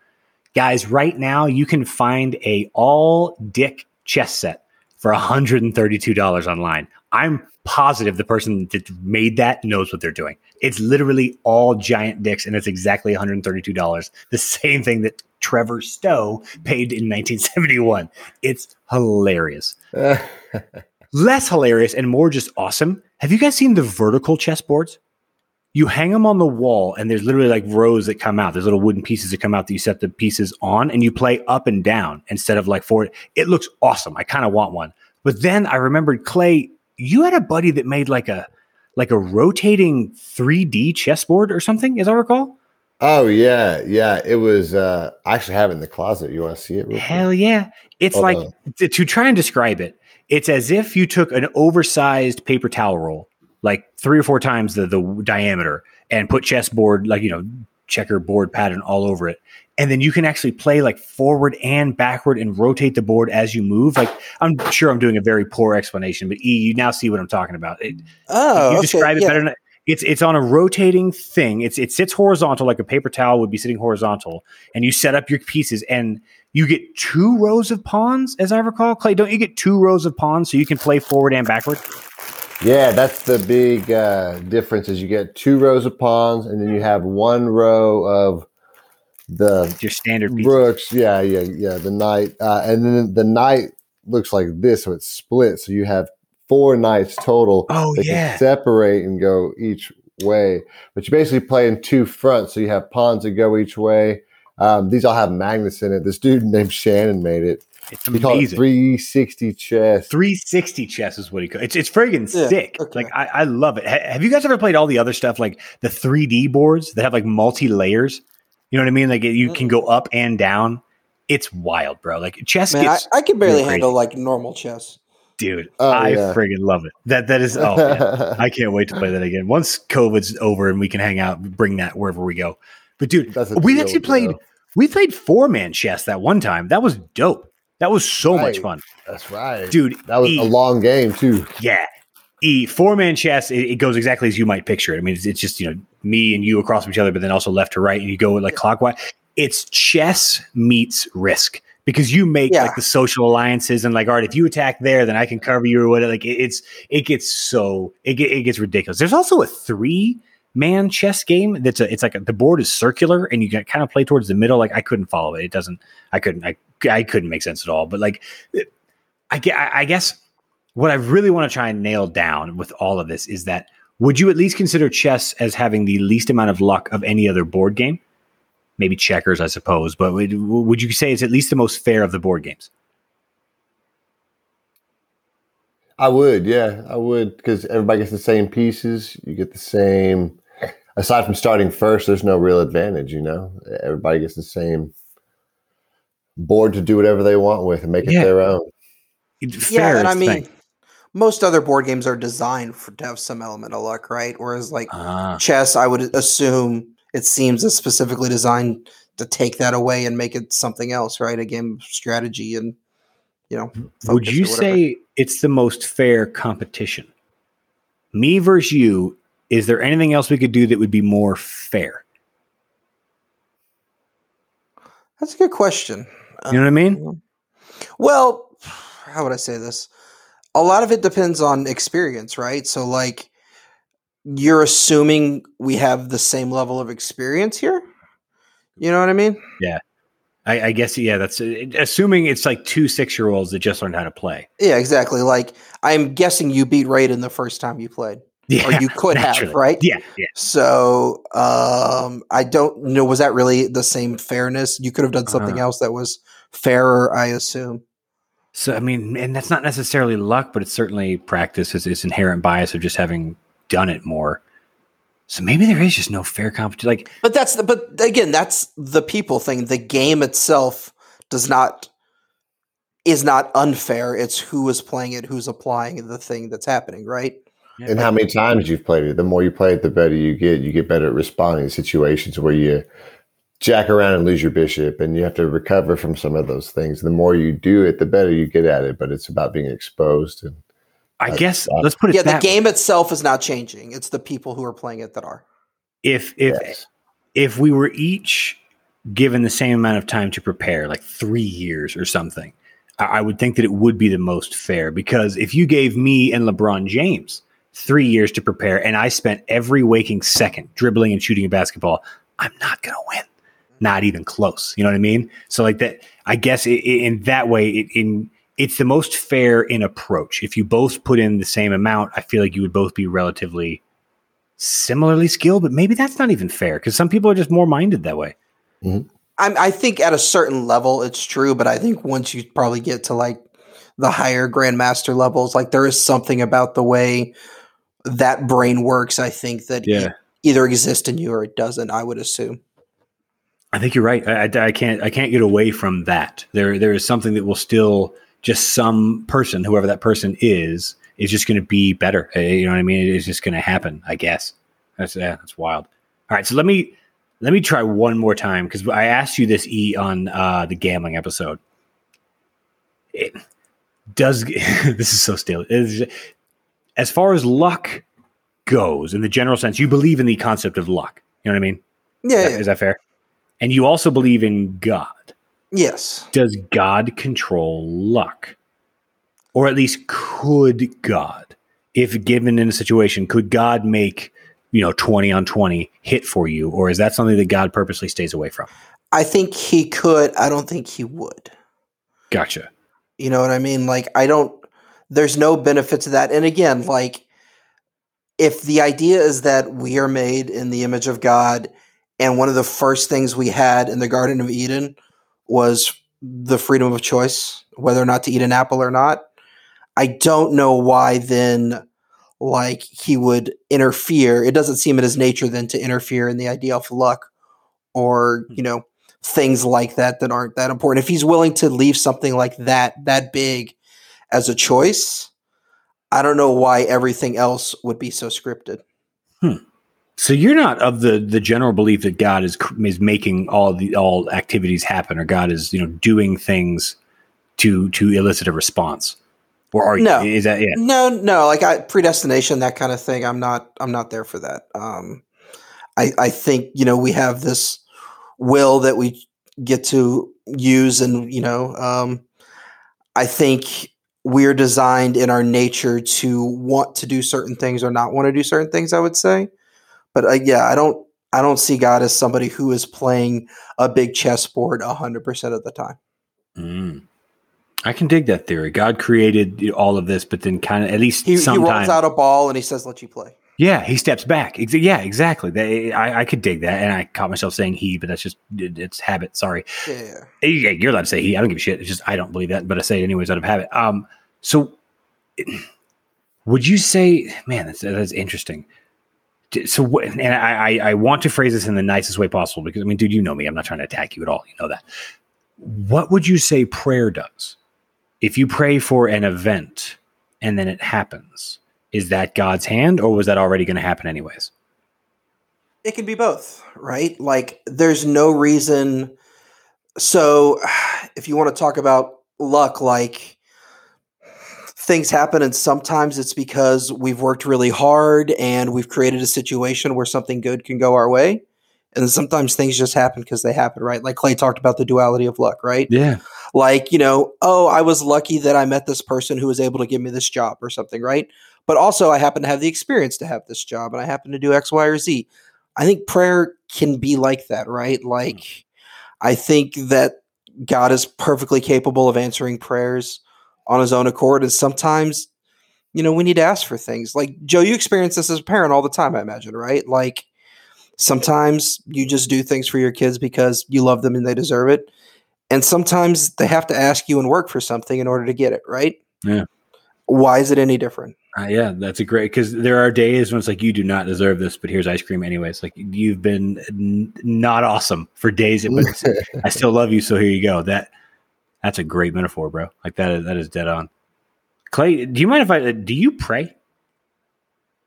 Guys, right now you can find a all dick chess set for $132 online. I'm positive the person that made that knows what they're doing. It's literally all giant dicks, and it's exactly $132. The same thing that Trevor Stowe paid in 1971. It's hilarious. <laughs> Less hilarious and more just awesome. Have you guys seen the vertical chessboards? You hang them on the wall and there's literally like rows that come out. There's little wooden pieces that come out that you set the pieces on and you play up and down instead of like forward. It looks awesome. I kind of want one. But then i remembered clay you had a buddy that made like a like a rotating 3d chessboard or something as i recall? Oh yeah yeah. It was uh i actually have it in the closet. You want to see it hell quick? yeah. It's Hold like to, to try and describe it it's as if you took an oversized paper towel roll like three or four times the the diameter and put chessboard like you know checkerboard pattern all over it and then you can actually play like forward and backward and rotate the board as you move like i'm sure i'm doing a very poor explanation but e you now see what i'm talking about it, oh you okay, describe it yeah. better than It's it's on a rotating thing. It's it sits horizontal like a paper towel would be sitting horizontal, and you set up your pieces and you get two rows of pawns, as I recall. Clay, don't you get two rows of pawns so you can play forward and backward? Yeah, that's the big uh, difference. Is you get two rows of pawns, and then you have one row of the your standard pieces. rooks. Yeah, yeah, yeah. The knight, uh, and then the knight looks like this, so it's split. So you have four knights total. Oh that yeah, can separate and go each way. But you basically play in two fronts, so you have pawns that go each way. Um, these all have magnets in it. This dude <laughs> named Shannon made it. It's amazing. 360 chess. 360 chess is what he calls. It's it's friggin' yeah, sick. Okay. Like I, I love it. have you guys ever played all the other stuff like the 3D boards that have like multi layers? You know what I mean? Like you can mm. go up and down. It's wild, bro. Like chess Man, gets. I, I can barely handle like normal chess. Dude, oh, I yeah. friggin' love it. That that is. Oh, man. I can't wait to play that again. Once COVID's over and we can hang out, bring that wherever we go. But dude, we actually played. Bro. We played four man chess that one time. That was dope. That was so right. much fun. That's right, dude. That was e, a long game too. Yeah, e four man chess. It, it, goes exactly as you might picture it. I mean, it's, it's, just you know me and you across from each other, but then also left to right, and you go like clockwise. It's chess meets risk because you make yeah. like the social alliances and like, all right, if you attack there, then I can cover you or whatever. Like it, it's it gets so it, it gets ridiculous. There's also a three man chess game that's a, it's like a, the board is circular and you can kind of play towards the middle. Like I couldn't follow it. It doesn't. I couldn't. I I couldn't make sense at all. But like, I, I guess what I really want to try and nail down with all of this is that would you at least consider chess as having the least amount of luck of any other board game? Maybe checkers, I suppose, but would, would you say it's at least the most fair of the board games? I would, yeah, I would, because everybody gets the same pieces. You get the same. Aside from starting first, there's no real advantage. You know, everybody gets the same board to do whatever they want with and make yeah. it their own. Fair, yeah, and I mean, thing. most other board games are designed for, to have some element of luck, right? Whereas like uh, chess, I would assume it seems is specifically designed to take that away and make it something else, right? A game of strategy and you know. Would you say it's the most fair competition? Me versus you. Is there anything else we could do that would be more fair? That's a good question. You know what I mean? Um, well, how would I say this? A lot of it depends on experience, right? So, like, you're assuming we have the same level of experience here. You know what I mean? Yeah. I, I guess yeah. That's uh, assuming it's like two six year olds that just learned how to play. Yeah, exactly. Like I'm guessing you beat Raiden the first time you played. Yeah, or you could naturally. have, right? Yeah, yeah. So um, I don't know. Was that really the same fairness? You could have done something uh, else that was fairer, I assume. So I mean, and that's not necessarily luck, but it's certainly practice. It's, it's inherent bias of just having done it more. So maybe there is just no fair competition. Like, but that's the, but again, that's the people thing. The game itself does not is not unfair. It's who is playing it, who's applying the thing that's happening, right? Yeah. And how many times you've played it. The more you play it, the better you get. You get better at responding to situations where you jack around and lose your bishop, and you have to recover from some of those things. The more you do it, the better you get at it. But it's about being exposed. And I guess let's put it. Yeah, the game way. itself is not changing. It's the people who are playing it that are. If if yes. if we were each given the same amount of time to prepare, like three years or something, I would think that it would be the most fair. Because if you gave me and LeBron James three years to prepare, and I spent every waking second dribbling and shooting a basketball, I'm not going to win. Not even close. You know what I mean? So, like that, I guess it, it, in that way, it, in it's the most fair in approach. If you both put in the same amount, I feel like you would both be relatively similarly skilled, but maybe that's not even fair because some people are just more minded that way. Mm-hmm. I, I think at a certain level it's true, but I think once you probably get to like the higher grandmaster levels, like there is something about the way that brain works, I think that yeah. either exists in you or it doesn't. I would assume. I think you're right. I, I, I, can't. I can't get away from that. There, there is something that will still just some person, whoever that person is, is just going to be better. You know what I mean? It is just going to happen. I guess. That's yeah. That's wild. All right. So let me let me try one more time because I asked you this e on uh, the gambling episode. It does. <laughs> this is so stale as far as luck goes in the general sense, you believe in the concept of luck. You know what I mean? Yeah. Is that, is that fair? And you also believe in God. Yes. Does God control luck? Or at least could God, if given in a situation, could God make, you know, 20 on 20 hit for you? Or is that something that God purposely stays away from? I think he could. I don't think he would. Gotcha. You know what I mean? Like, I don't, there's no benefit to that. And again, like, if the idea is that we are made in the image of God, and one of the first things we had in the Garden of Eden was the freedom of choice, whether or not to eat an apple or not. I don't know why then, like, he would interfere. It doesn't seem in his nature then to interfere in the idea of luck or, hmm. you know, things like that that aren't that important. If he's willing to leave something like that, that big as a choice, I don't know why everything else would be so scripted. Hmm. So you're not of the the general belief that God is is making all the all activities happen, or God is you know doing things to to elicit a response, or are no. you? Is that yeah? No, no. Like I, predestination, that kind of thing. I'm not. I'm not there for that. Um, I I think you know we have this will that we get to use, and you know, um, I think we're designed in our nature to want to do certain things or not want to do certain things. I would say but uh, yeah, I don't I don't see God as somebody who is playing a big chessboard hundred percent of the time. Mm. I can dig that theory. God created all of this, but then kind of at least he, he rolls out a ball and he says, "Let you play." Yeah, he steps back. Yeah, exactly. They, I, I could dig that, and I caught myself saying he, but that's just it, it's habit. Sorry. Yeah. yeah, you're allowed to say he. I don't give a shit. It's just I don't believe that, but I say it anyways out of habit. Um, so <clears throat> would you say, man, that's that's interesting so and I, I want to phrase this in the nicest way possible because I mean, dude, you know me. I'm not trying to attack you at all. You know that. What would you say prayer does? If you pray for an event and then it happens, is that God's hand or was that already going to happen anyways? It can be both, right? Like there's no reason. So <sighs> if you want to talk about luck, like things happen and sometimes it's because we've worked really hard and we've created a situation where something good can go our way and sometimes things just happen because they happen right like clay talked about the duality of luck right yeah like you know oh i was lucky that i met this person who was able to give me this job or something right but also i happen to have the experience to have this job and i happen to do x y or z i think prayer can be like that right like mm. i think that god is perfectly capable of answering prayers on his own accord. And sometimes, you know, we need to ask for things. Like Joe, you experience this as a parent all the time, I imagine, right? Like sometimes you just do things for your kids because you love them and they deserve it. And sometimes they have to ask you and work for something in order to get it, right? Yeah. Why is it any different? Uh, yeah, that's a great because there are days when it's like you do not deserve this, but here's ice cream anyways. Like you've been n- not awesome for days, but <laughs> I still love you, so here you go. That that's a great metaphor, bro. Like that is that is dead on. Clay, do you mind if I do you pray?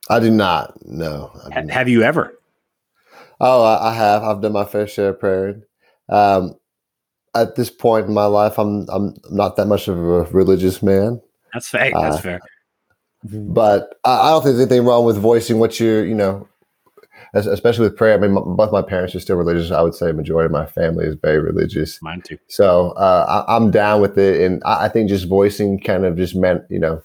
I do not. No. Ha- have you ever? Oh, I, I, have. I've done my fair share of prayer. Um, at this point in my life, I'm I'm not that much of a religious man. That's fair. That's uh, fair. But I, I, don't think there's anything wrong with voicing what you you know especially with prayer. I mean, my, both my parents are still religious. I would say a majority of my family is very religious. Mine too. So uh, I, am down with it, and I, I, think just voicing kind of just meant you know,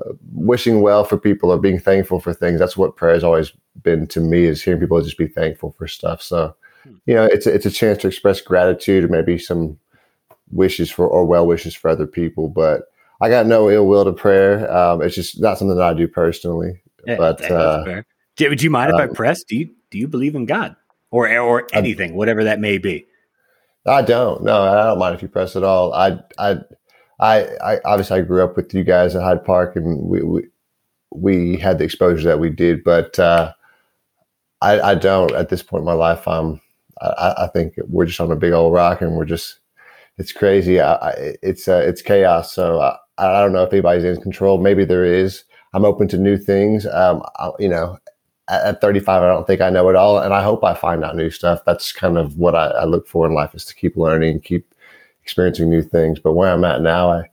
uh, wishing well for people or being thankful for things. That's what prayer has always been to me is hearing people just be thankful for stuff. So hmm. you know, it's a, it's a chance to express gratitude or maybe some wishes for or well wishes for other people, but. I got no ill will to prayer. Um, it's just not something that I do personally. Yeah, but uh, do, do you mind if I um, press? Do you do you believe in God or or anything, whatever that may be? I don't. No, I don't mind if you press at all. I I I, I obviously I grew up with you guys at Hyde Park, and we we, we had the exposure that we did, but uh, I I don't at this point in my life. I'm I, I think we're just on a big old rock, and we're just it's crazy. I, I, it's uh, it's chaos. So I, don't know if anybody's in control. Maybe there is. I'm open to new things. Um, I, you know, at 35, I don't think I know it all, and I hope I find out new stuff. That's kind of what I, I, look for in life is to keep learning, keep experiencing new things. But where I'm at now, I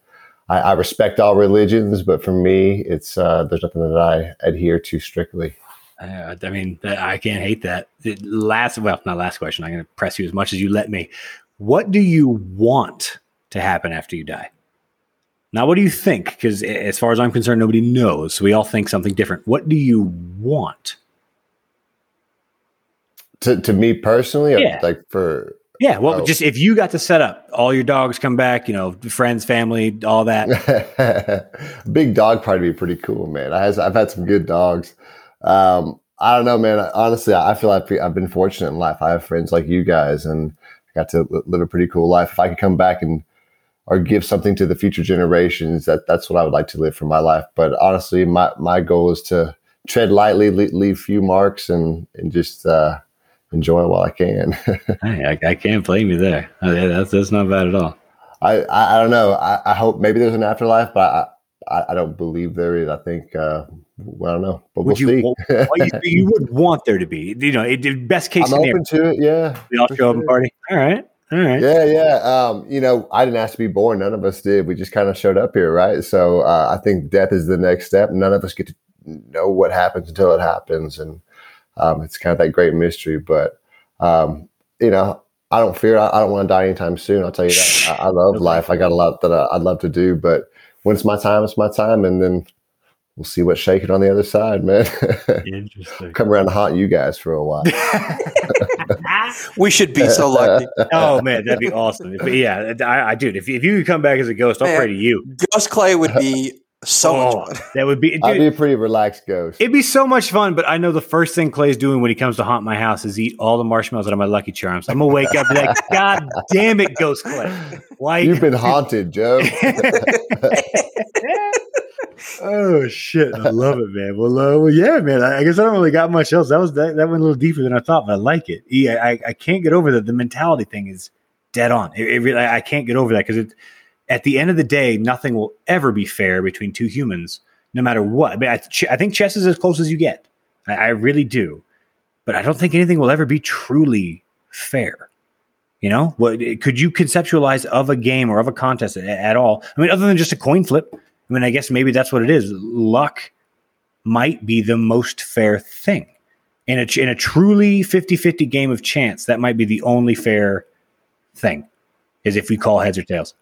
I, I, respect all religions, but for me, it's uh, there's nothing that I adhere to strictly. Uh, I mean, I can't hate that. Last, well, not last question. I'm going to press you as much as you let me. What do you want to happen after you die? Now, what do you think? Because as far as I'm concerned, nobody knows. We all think something different. What do you want? To, to me personally, yeah. like for yeah, well, oh. just if you got to set up all your dogs come back, you know, friends, family, all that. <laughs> Big dog party would be pretty cool, man. I have, I've had some good dogs. Um, I don't know, man. Honestly, I feel like I've been fortunate in life. I have friends like you guys, and I got to live a pretty cool life. If I could come back and or give something to the future generations, that that's what I would like to live for my life. But honestly, my my goal is to tread lightly, leave, leave few marks, and and just uh, enjoy it while I can. <laughs> hey, I, I, can't blame you there. That's that's not bad at all. I I, I don't know. I, I, hope maybe there's an afterlife, but I, I, don't believe there is. I think uh, well, I don't know, but would we'll you, see. well, <laughs> you, you, would want there to be, you know, it, best case I'm scenario. open to it. Yeah, we all show sure. up and party. All right. All right. Yeah, yeah. Um, you know, I didn't ask to be born. None of us did. We just kind of showed up here, right? So uh, I think death is the next step. None of us get to know what happens until it happens, and um, it's kind of that great mystery. But um, you know, I don't fear. I, I don't want to die anytime soon. I'll tell you that. I, I love <laughs> life. I got a lot that I, would love to do, but when it's my time, it's my time, and then we'll see what's shaking on the other side, man. <laughs> Interesting. Come around to haunt you guys for a while. <laughs> we should be so lucky. <laughs> oh man, that'd be awesome. If, yeah, I, I dude, if, if you could come back as a ghost, I'll man, pray to you. Ghost Clay would be so oh, much fun. That would be. Dude, I'd be a pretty relaxed ghost. It'd be so much fun. But I know the first thing Clay's doing when he comes to haunt my house is eat all the marshmallows out of my Lucky Charms. I'm gonna wake up and be like, <laughs> God damn it, Ghost Clay! Why you've been haunted, Joe? <laughs> oh shit! I love it, man. Well, uh, well, yeah, man. I, I, guess I don't really got much else. That was that, that went a little deeper than I thought, but I like it. Yeah, I, I can't get over that. The mentality thing is dead on. It, it really, I can't get over that because at the end of the day, nothing will ever be fair between two humans, no matter what. I, mean, I, ch- I think chess is as close as you get. I, I, really do. But I don't think anything will ever be truly fair. You know, what could you conceptualize of a game or of a contest at, at all? I mean, other than just a coin flip. I mean, I guess maybe that's what it is. Luck might be the most fair thing. In a, in a truly 50 50 game of chance, that might be the only fair thing, is if we call heads or tails.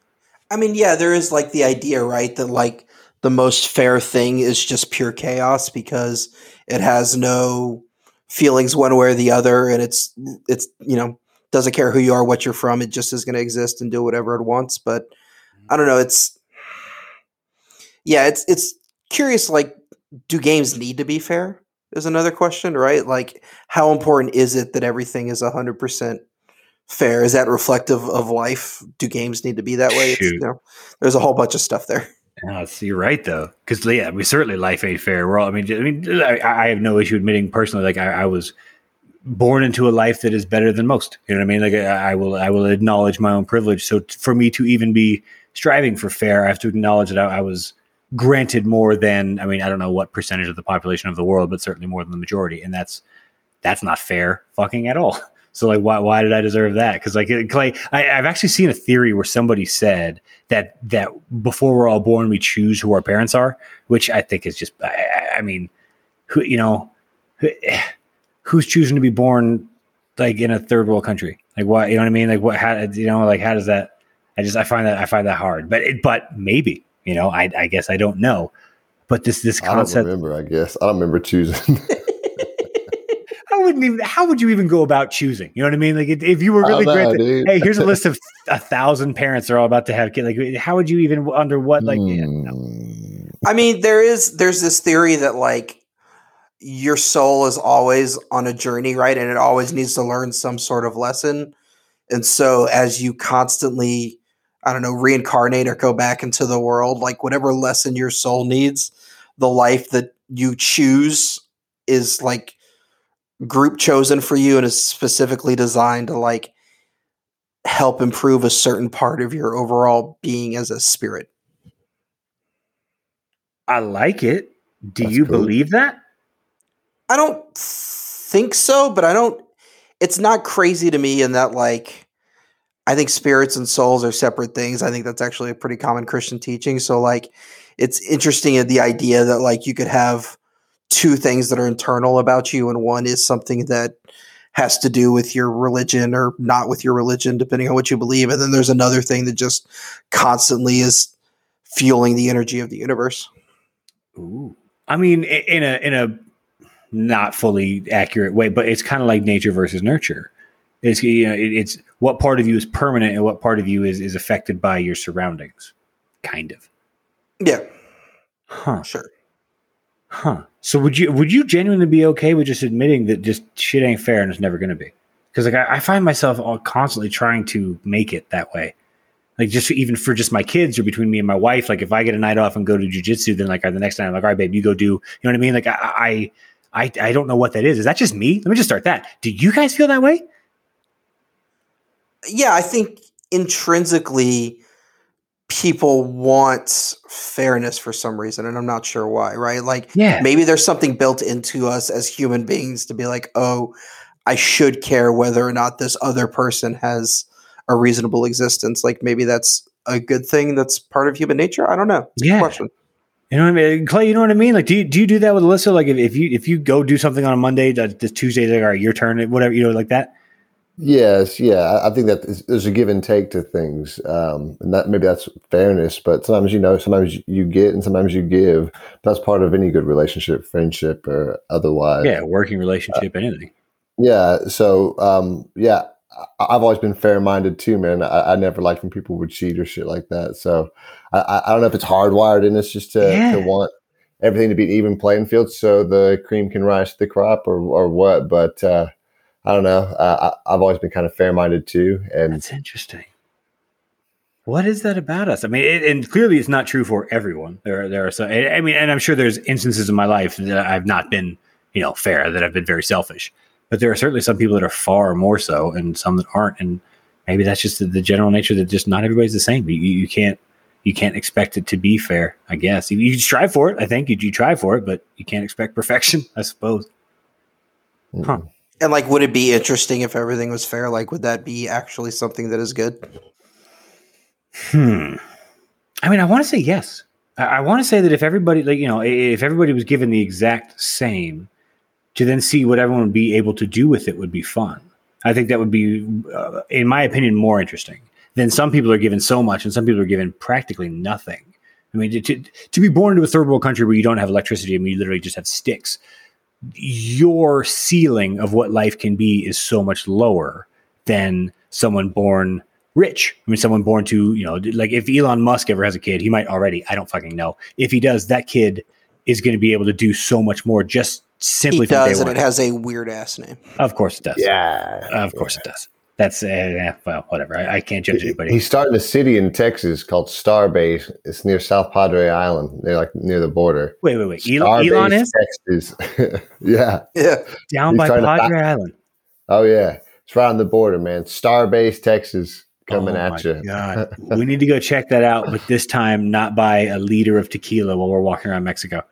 I mean, yeah, there is like the idea, right, that like the most fair thing is just pure chaos because it has no feelings one way or the other, and it's it's you know doesn't care who you are, what you're from, it just is going to exist and do whatever it wants. But. I don't know, it's yeah, it's it's curious. Like, do games need to be fair? Is another question, right? Like, how important is it that everything is hundred percent fair? Is that reflective of life? Do games need to be that way? You know, there's a whole bunch of stuff there. No, you're right though, because yeah, we certainly life ain't fair. We're all. I mean, I mean, I, I have no issue admitting personally, like I, I, was born into a life that is better than most. You know what I mean? Like I, I will, I will acknowledge my own privilege. So t- for me to even be striving for fair, I have to acknowledge that I, I was granted more than. I mean, I don't know what percentage of the population of the world, but certainly more than the majority, and that's that's not fair, fucking at all. So like, why why did I deserve that? Because like Clay, I, have actually seen a theory where somebody said that that before we're all born, we choose who our parents are, which I think is just. I, I mean, who you know, who, <sighs> who's choosing to be born like in a third world country? Like what you know what I mean? Like what? How you know? Like how does that? I just I find that I find that hard. But it, but maybe you know I I guess I don't know. But this this concept. I don't remember. I guess I don't remember choosing. <laughs> I wouldn't even. How would you even go about choosing? You know what I mean? Like, if you were really great, hey, here's a <laughs> list of a thousand parents are all about to have kids. Like, how would you even under what? Like, mm. I mean, there is there's this theory that like your soul is always on a journey, right, and it always needs to learn some sort of lesson. And so, as you constantly, I don't know, reincarnate or go back into the world, like whatever lesson your soul needs, the life that you choose is like group chosen for you and is specifically designed to like help improve a certain part of your overall being as a spirit. I like it. Do That's you cool. believe that? I don't think so, but I don't it's not crazy to me in that like I think spirits and souls are separate things. I think that's actually a pretty common Christian teaching. So like it's interesting the idea that like you could have two things that are internal about you and one is something that has to do with your religion or not with your religion depending on what you believe and then there's another thing that just constantly is fueling the energy of the universe. Ooh. I mean in a in a not fully accurate way, but it's kind of like nature versus nurture. It's you know, it, it's what part of you is permanent and what part of you is is affected by your surroundings, kind of. Yeah. Huh. Sure. Huh. So would you would you genuinely be okay with just admitting that just shit ain't fair and it's never going to be? Because like I, I, find myself all constantly trying to make it that way. Like just even for just my kids or between me and my wife. Like if I get a night off and go to jujitsu, then like the next night I'm like, all right, babe, you go do. You know what I mean? Like I, I I I don't know what that is. Is that just me? Let me just start that. Do you guys feel that way? Yeah, I think intrinsically people want fairness for some reason and i'm not sure why right like yeah maybe there's something built into us as human beings to be like oh i should care whether or not this other person has a reasonable existence like maybe that's a good thing that's part of human nature i don't know it's yeah question you know what I mean, Clay? You know what I mean? Like, do you, do you do that with Alyssa? Like, if, if you if you go do something on a Monday, this Tuesday, like, all right, your turn, whatever, you know, like that. Yes, yeah, I think that there's a give and take to things, um, and that maybe that's fairness. But sometimes you know, sometimes you get and sometimes you give. That's part of any good relationship, friendship, or otherwise. Yeah, working relationship, uh, anything. Yeah. So, um, yeah, I've always been fair minded too, man. I, I, never liked when people would cheat or shit like that. So, I, I don't know if it's hardwired in us just to, yeah. to want everything to be an even playing field so the cream can rise to the crop or or what. But uh, I don't know. Uh, I, have always been kind of fair minded too, and that's interesting. What is that about us? I mean, it, and clearly it's not true for everyone. There, there are some. I mean, and I'm sure there's instances in my life that I've not been, you know, fair. That I've been very selfish. But there are certainly some people that are far more so, and some that aren't. And maybe that's just the, the general nature that just not everybody's the same. You, you can't you can't expect it to be fair. I guess you, you strive for it. I think you, you try for it, but you can't expect perfection. <laughs> I suppose. Huh. And like, would it be interesting if everything was fair? Like, would that be actually something that is good? Hmm. I mean, I want to say yes. I, I want to say that if everybody, like, you know, if everybody was given the exact same, to then see what everyone would be able to do with it would be fun. I think that would be, uh, in my opinion, more interesting than some people are given so much and some people are given practically nothing. I mean, to, to, to be born into a third world country where you don't have electricity and you literally just have sticks your ceiling of what life can be is so much lower than someone born rich. I mean, someone born to, you know, like if Elon Musk ever has a kid, he might already, I don't fucking know. If he does, that kid is going to be able to do so much more just simply. He does, and it has a weird ass name. Of course it does. Yeah. Of course it does that's uh, well, whatever. I, I, can't judge anybody. He's starting a city in Texas called Starbase. It's near South Padre Island. They're like near the border. Wait, wait, wait. Elon, Elon is Texas. <laughs> yeah, yeah, down He's by Padre Island. Oh yeah, it's right on the border, man. Starbase, Texas, coming oh, at you. God, <laughs> we need to go check that out, but this time not by a liter of tequila while we're walking around Mexico.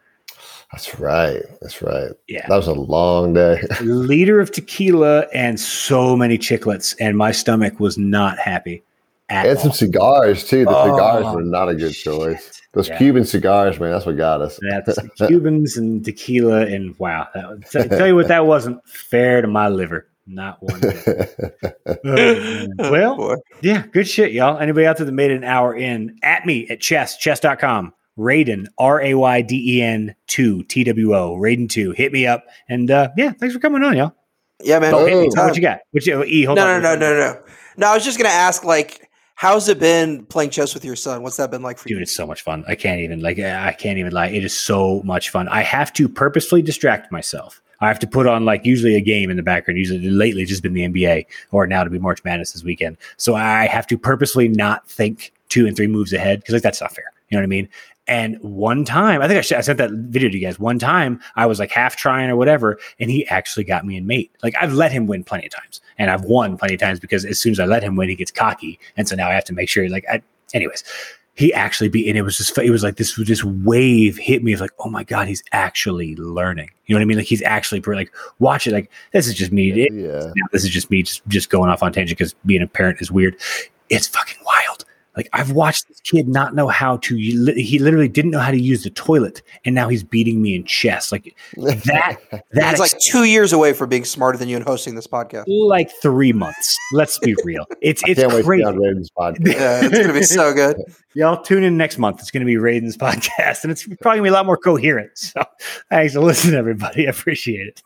That's right. That's right. Yeah. That was a long day. <laughs> liter of tequila and so many chiclets, and my stomach was not happy. and all. some cigars too. The oh, cigars were not a good choice. Those yeah. Cuban cigars, man, that's what got us. That's <laughs> Cubans and tequila, and wow, that was, tell you what, that wasn't fair to my liver. Not one bit. <laughs> Oh, oh, well, yeah, good shit, y'all. Anybody out there that made it an hour in, at me at chess, chess.com. Rayden, R A Y D E N 2, T W O, Rayden 2. Hit me up. And uh, yeah, thanks for coming on, y'all. Yeah, man. Oh, me. What you got? What you, e, no, no, no, no, no. No, I was just going to ask, like, how's it been playing chess with your son? What's that been like for Dude, you? it's so much fun. I can't even, like, I can't even lie. It is so much fun. I have to purposefully distract myself. I have to put on like usually a game in the background. Usually lately it's just been the NBA or now to be March Madness this weekend. So I have to purposefully not think two and three moves ahead because like that's not fair. You know what I mean? And one time, I think I, I, sent that video to you guys. One time, I was like half trying or whatever, and he actually got me in mate. Like I've let him win plenty of times, and I've won plenty of times because as soon as I let him win, he gets cocky, and so now I have to make sure. Like, I, anyways, he actually beat, and it was just it was like this this wave hit me of like oh my god he's actually learning you know what i mean like he's actually like watch it like this is just me yeah this is just me just just going off on tangent because being a parent is weird it's fucking wild like I've watched this kid not know how to. He literally didn't know how to use the toilet, and now he's beating me in chess. Like that. <laughs> That's like two years away from being smarter than you and hosting this podcast. Like three months. Let's be real. It's it's crazy. <laughs> yeah, it's gonna be so <laughs> good. Y'all tune in next month. It's gonna be Raiden's podcast, and it's probably gonna be a lot more coherent. So thanks for listening, everybody. I appreciate it.